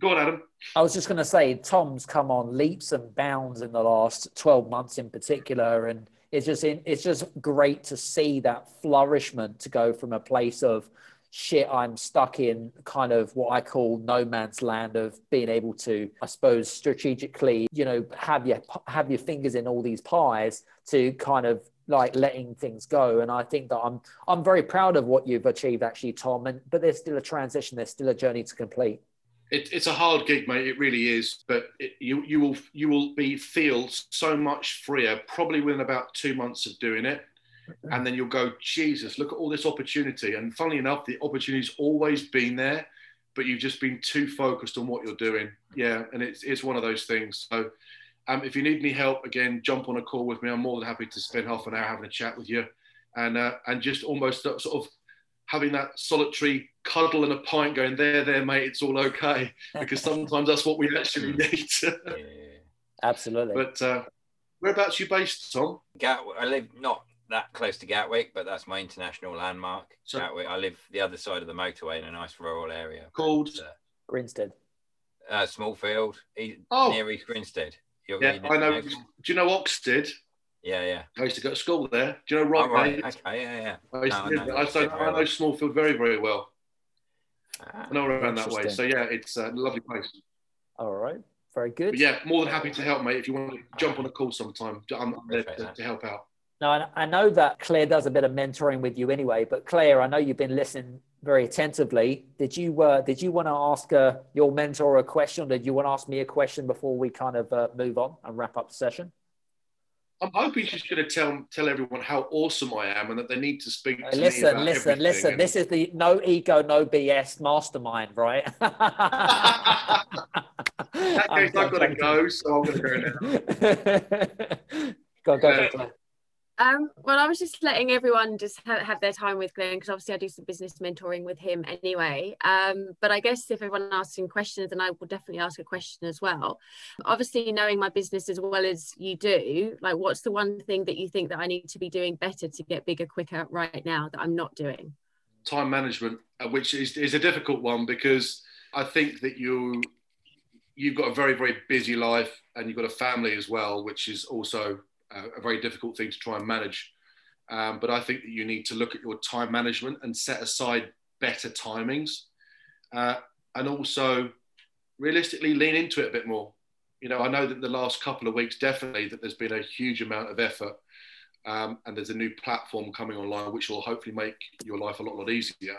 Speaker 3: Go on, Adam.
Speaker 1: I was just going to say, Tom's come on leaps and bounds in the last 12 months in particular. And it's just, in, it's just great to see that flourishment to go from a place of shit, I'm stuck in kind of what I call no man's land of being able to, I suppose, strategically, you know, have your, have your fingers in all these pies to kind of like letting things go. And I think that I'm, I'm very proud of what you've achieved actually, Tom. And, but there's still a transition. There's still a journey to complete.
Speaker 3: It, it's a hard gig, mate. It really is. But it, you you will you will be feel so much freer probably within about two months of doing it, and then you'll go, Jesus, look at all this opportunity. And funnily enough, the opportunity's always been there, but you've just been too focused on what you're doing. Yeah, and it's it's one of those things. So. Um, if you need any help, again, jump on a call with me. I'm more than happy to spend half an hour having a chat with you, and uh, and just almost sort of having that solitary cuddle and a pint going there there mate it's all okay because sometimes that's what we [LAUGHS] actually need [LAUGHS]
Speaker 8: Yeah.
Speaker 1: Absolutely.
Speaker 3: but uh, whereabouts are you based tom
Speaker 8: Gat- I live not that close to Gatwick, but that's my international landmark.
Speaker 3: So-
Speaker 8: Gatwick. I live the other side of the motorway in a nice rural area.
Speaker 3: Called?
Speaker 8: It's, uh,
Speaker 1: Grinstead.
Speaker 8: uh, Smallfield, e-
Speaker 3: Oh.
Speaker 8: near East Grinstead. You're,
Speaker 3: yeah
Speaker 8: you
Speaker 3: i know do you know oxted
Speaker 8: Yeah, yeah.
Speaker 3: i used to go to school there do you know
Speaker 8: Oh,
Speaker 3: right,
Speaker 8: right.
Speaker 3: mate?
Speaker 8: Okay, yeah, yeah.
Speaker 3: I, used
Speaker 8: No,
Speaker 3: to
Speaker 8: I
Speaker 3: live
Speaker 8: know
Speaker 3: there. I, so,
Speaker 8: very
Speaker 3: I know
Speaker 8: well.
Speaker 3: smallfield very very well
Speaker 8: Ah,
Speaker 3: i know around that way so yeah it's a lovely place
Speaker 1: All right. Very good.
Speaker 3: but yeah more than happy to help mate if you want to jump on a call sometime i'm I'm there to, to help out
Speaker 1: Now, I- I know that Claire does a bit of mentoring with you anyway, but Claire, I know you've been listening very attentively. Did you uh, did you want to ask uh, your mentor a question? Or did you want to ask me a question before we kind of uh, move on and wrap up the session?
Speaker 3: I'm hoping she's going to tell tell everyone how awesome I am and that they need to speak to
Speaker 1: listen, listen, listen.
Speaker 3: And-
Speaker 1: This is the no ego, no BS mastermind, right? [LAUGHS]
Speaker 3: That case, I've got to go, so I'm going to go now. [LAUGHS]
Speaker 1: go, go,
Speaker 3: Yeah.
Speaker 1: go, uh, go.
Speaker 9: Um, well, I was just letting everyone just ha- have their time with Glenn because obviously I do some business mentoring with him anyway. Um, but I guess if everyone asking questions, then I will definitely ask a question as well. Obviously, knowing my business as well as you do, like, what's the one thing that you think that I need to be doing better to get bigger quicker right now that I'm not doing?
Speaker 3: time management, uh, which is, is a difficult one because I think that you you've got a very very busy life and you've got a family as well, which is also a very difficult thing to try and manage. Um, but I think that you need to look at your time management and set aside better timings, uh, and also realistically lean into it a bit more. You know, I know that the last couple of weeks definitely that there's been a huge amount of effort um, and there's a new platform coming online which will hopefully make your life a lot, lot easier.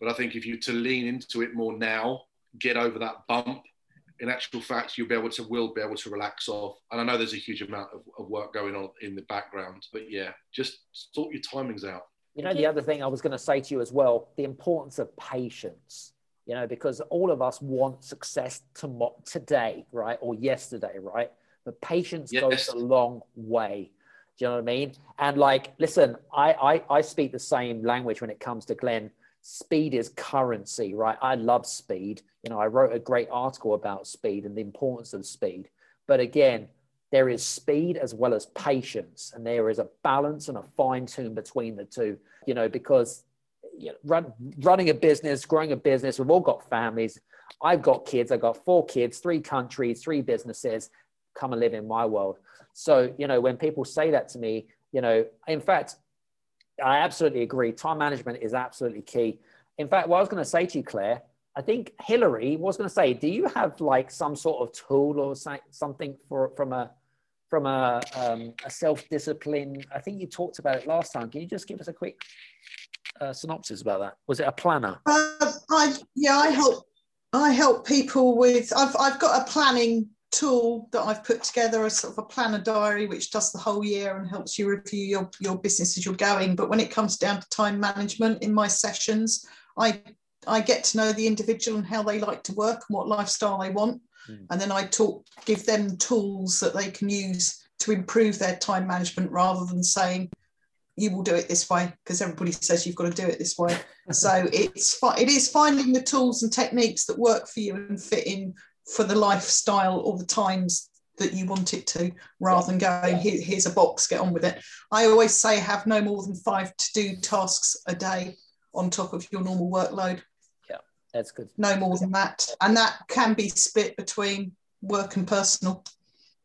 Speaker 3: But I think if you to lean into it more now, get over that bump, in actual fact, you'll be able to will be able to relax off. And I know there's a huge amount of, of work going on in the background, but yeah, just sort your timings out.
Speaker 1: You know, the other thing I was going to say to you as well, the importance of patience, you know, because all of us want success tomorrow, today, right? Or yesterday, right? But patience
Speaker 3: Yes.
Speaker 1: goes a long way. Do you know what I mean? And like, listen, I, I, I speak the same language when it comes to Glenn. Speed is currency, right? I love speed. You know, I wrote a great article about speed and the importance of speed. But again, there is speed as well as patience, and there is a balance and a fine tune between the two. You know, because you know, run, running a business, growing a business, we've all got families. I've got kids. I've got four kids, three countries, three businesses. Come and live in my world. So, you know, when people say that to me, you know, in fact, I absolutely agree. Time management is absolutely key. In fact, what I was going to say to you, Claire, I think Hillary was going to say, do you have like some sort of tool or something for from a from a, um, a self discipline? I think you talked about it last time. Can you just give us a quick uh, synopsis about that? Was it a planner?
Speaker 5: Uh, I yeah, I help I help people with I've I've got a planning tool that I've put together, a sort of a planner diary which does the whole year and helps you review your, your business as you're going. But when it comes down to time management in my sessions, I I get to know the individual and how they like to work and what lifestyle they want.
Speaker 1: Mm.
Speaker 5: And then I talk give them tools that they can use to improve their time management rather than saying you will do it this way because everybody says you've got to do it this way [LAUGHS] so it's it is finding the tools and techniques that work for you and fit in for the lifestyle or the times that you want it to rather than going Here, here's a box get on with it i always say have no more than five to do tasks a day on top of your normal workload yeah
Speaker 1: That's good.
Speaker 5: no more than that and that can be split between work and personal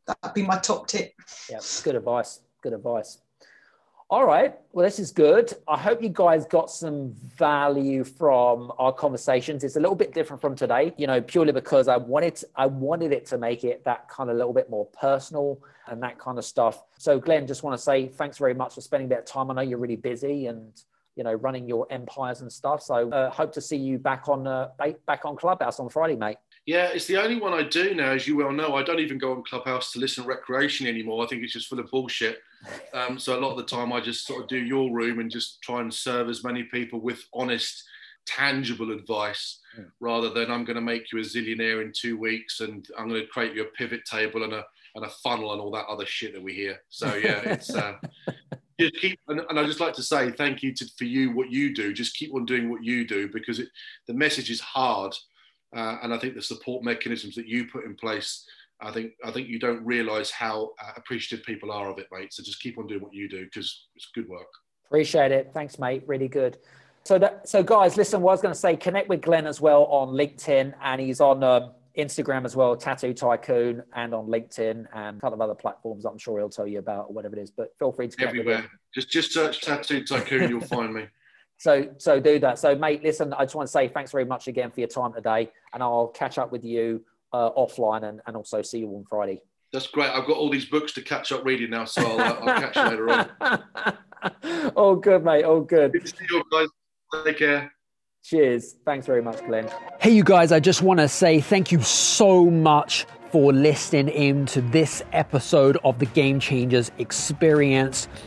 Speaker 5: that'd be my top tip
Speaker 1: Yeah, good advice. Good advice. All right. Well, this is good. I hope you guys got some value from our conversations. It's a little bit different from today, you know, purely because I wanted I wanted it to make it that kind of little bit more personal and that kind of stuff. So, Glenn, just want to say thanks very much for spending of time. I know you're really busy and you know running your empires and stuff. So, uh, hope to see you back on uh, back on Clubhouse on Friday, mate.
Speaker 3: Yeah, it's the only one I do now, as you well know. I don't even go on Clubhouse to listen to recreation anymore. I think it's just full of bullshit. Um, so a lot of the time, I just sort of do your room and just try and serve as many people with honest, tangible advice,
Speaker 1: Yeah.
Speaker 3: rather than I'm going to make you a zillionaire in two weeks and I'm going to create you a pivot table and a and a funnel and all that other shit that we hear. So yeah, it's. Uh, [LAUGHS] just keep and, and I just like to say thank you to, for you what you do. Just keep on doing what you do because it, the message is hard, uh, and I think the support mechanisms that you put in place, I think I think you don't realise how uh, appreciative people are of it, mate. So just keep on doing what you do because it's good work.
Speaker 1: Appreciate it. Thanks, mate. Really good. So that, so guys, listen. What I was going to say, connect with Glenn as well on LinkedIn, and he's on um, Instagram as well, Tattoo Tycoon, and on LinkedIn and a couple of other platforms. I'm sure he'll tell you about or whatever it is. But feel free to
Speaker 3: Everywhere, just just search Tattoo Tycoon, you'll find me.
Speaker 1: So so do that. So mate, listen. I just want to say thanks very much again for your time today, and I'll catch up with you uh, offline and, and also see you on Friday.
Speaker 3: That's great. I've got all these books to catch up reading now, so I'll, uh, I'll catch you later on. [LAUGHS]
Speaker 1: all good, mate. All good.
Speaker 3: Good to see you guys. Take care.
Speaker 1: Cheers. Thanks very much, Glenn. Hey, you guys, I just want to say thank you so much for listening in to this episode of the Game Changers Experience.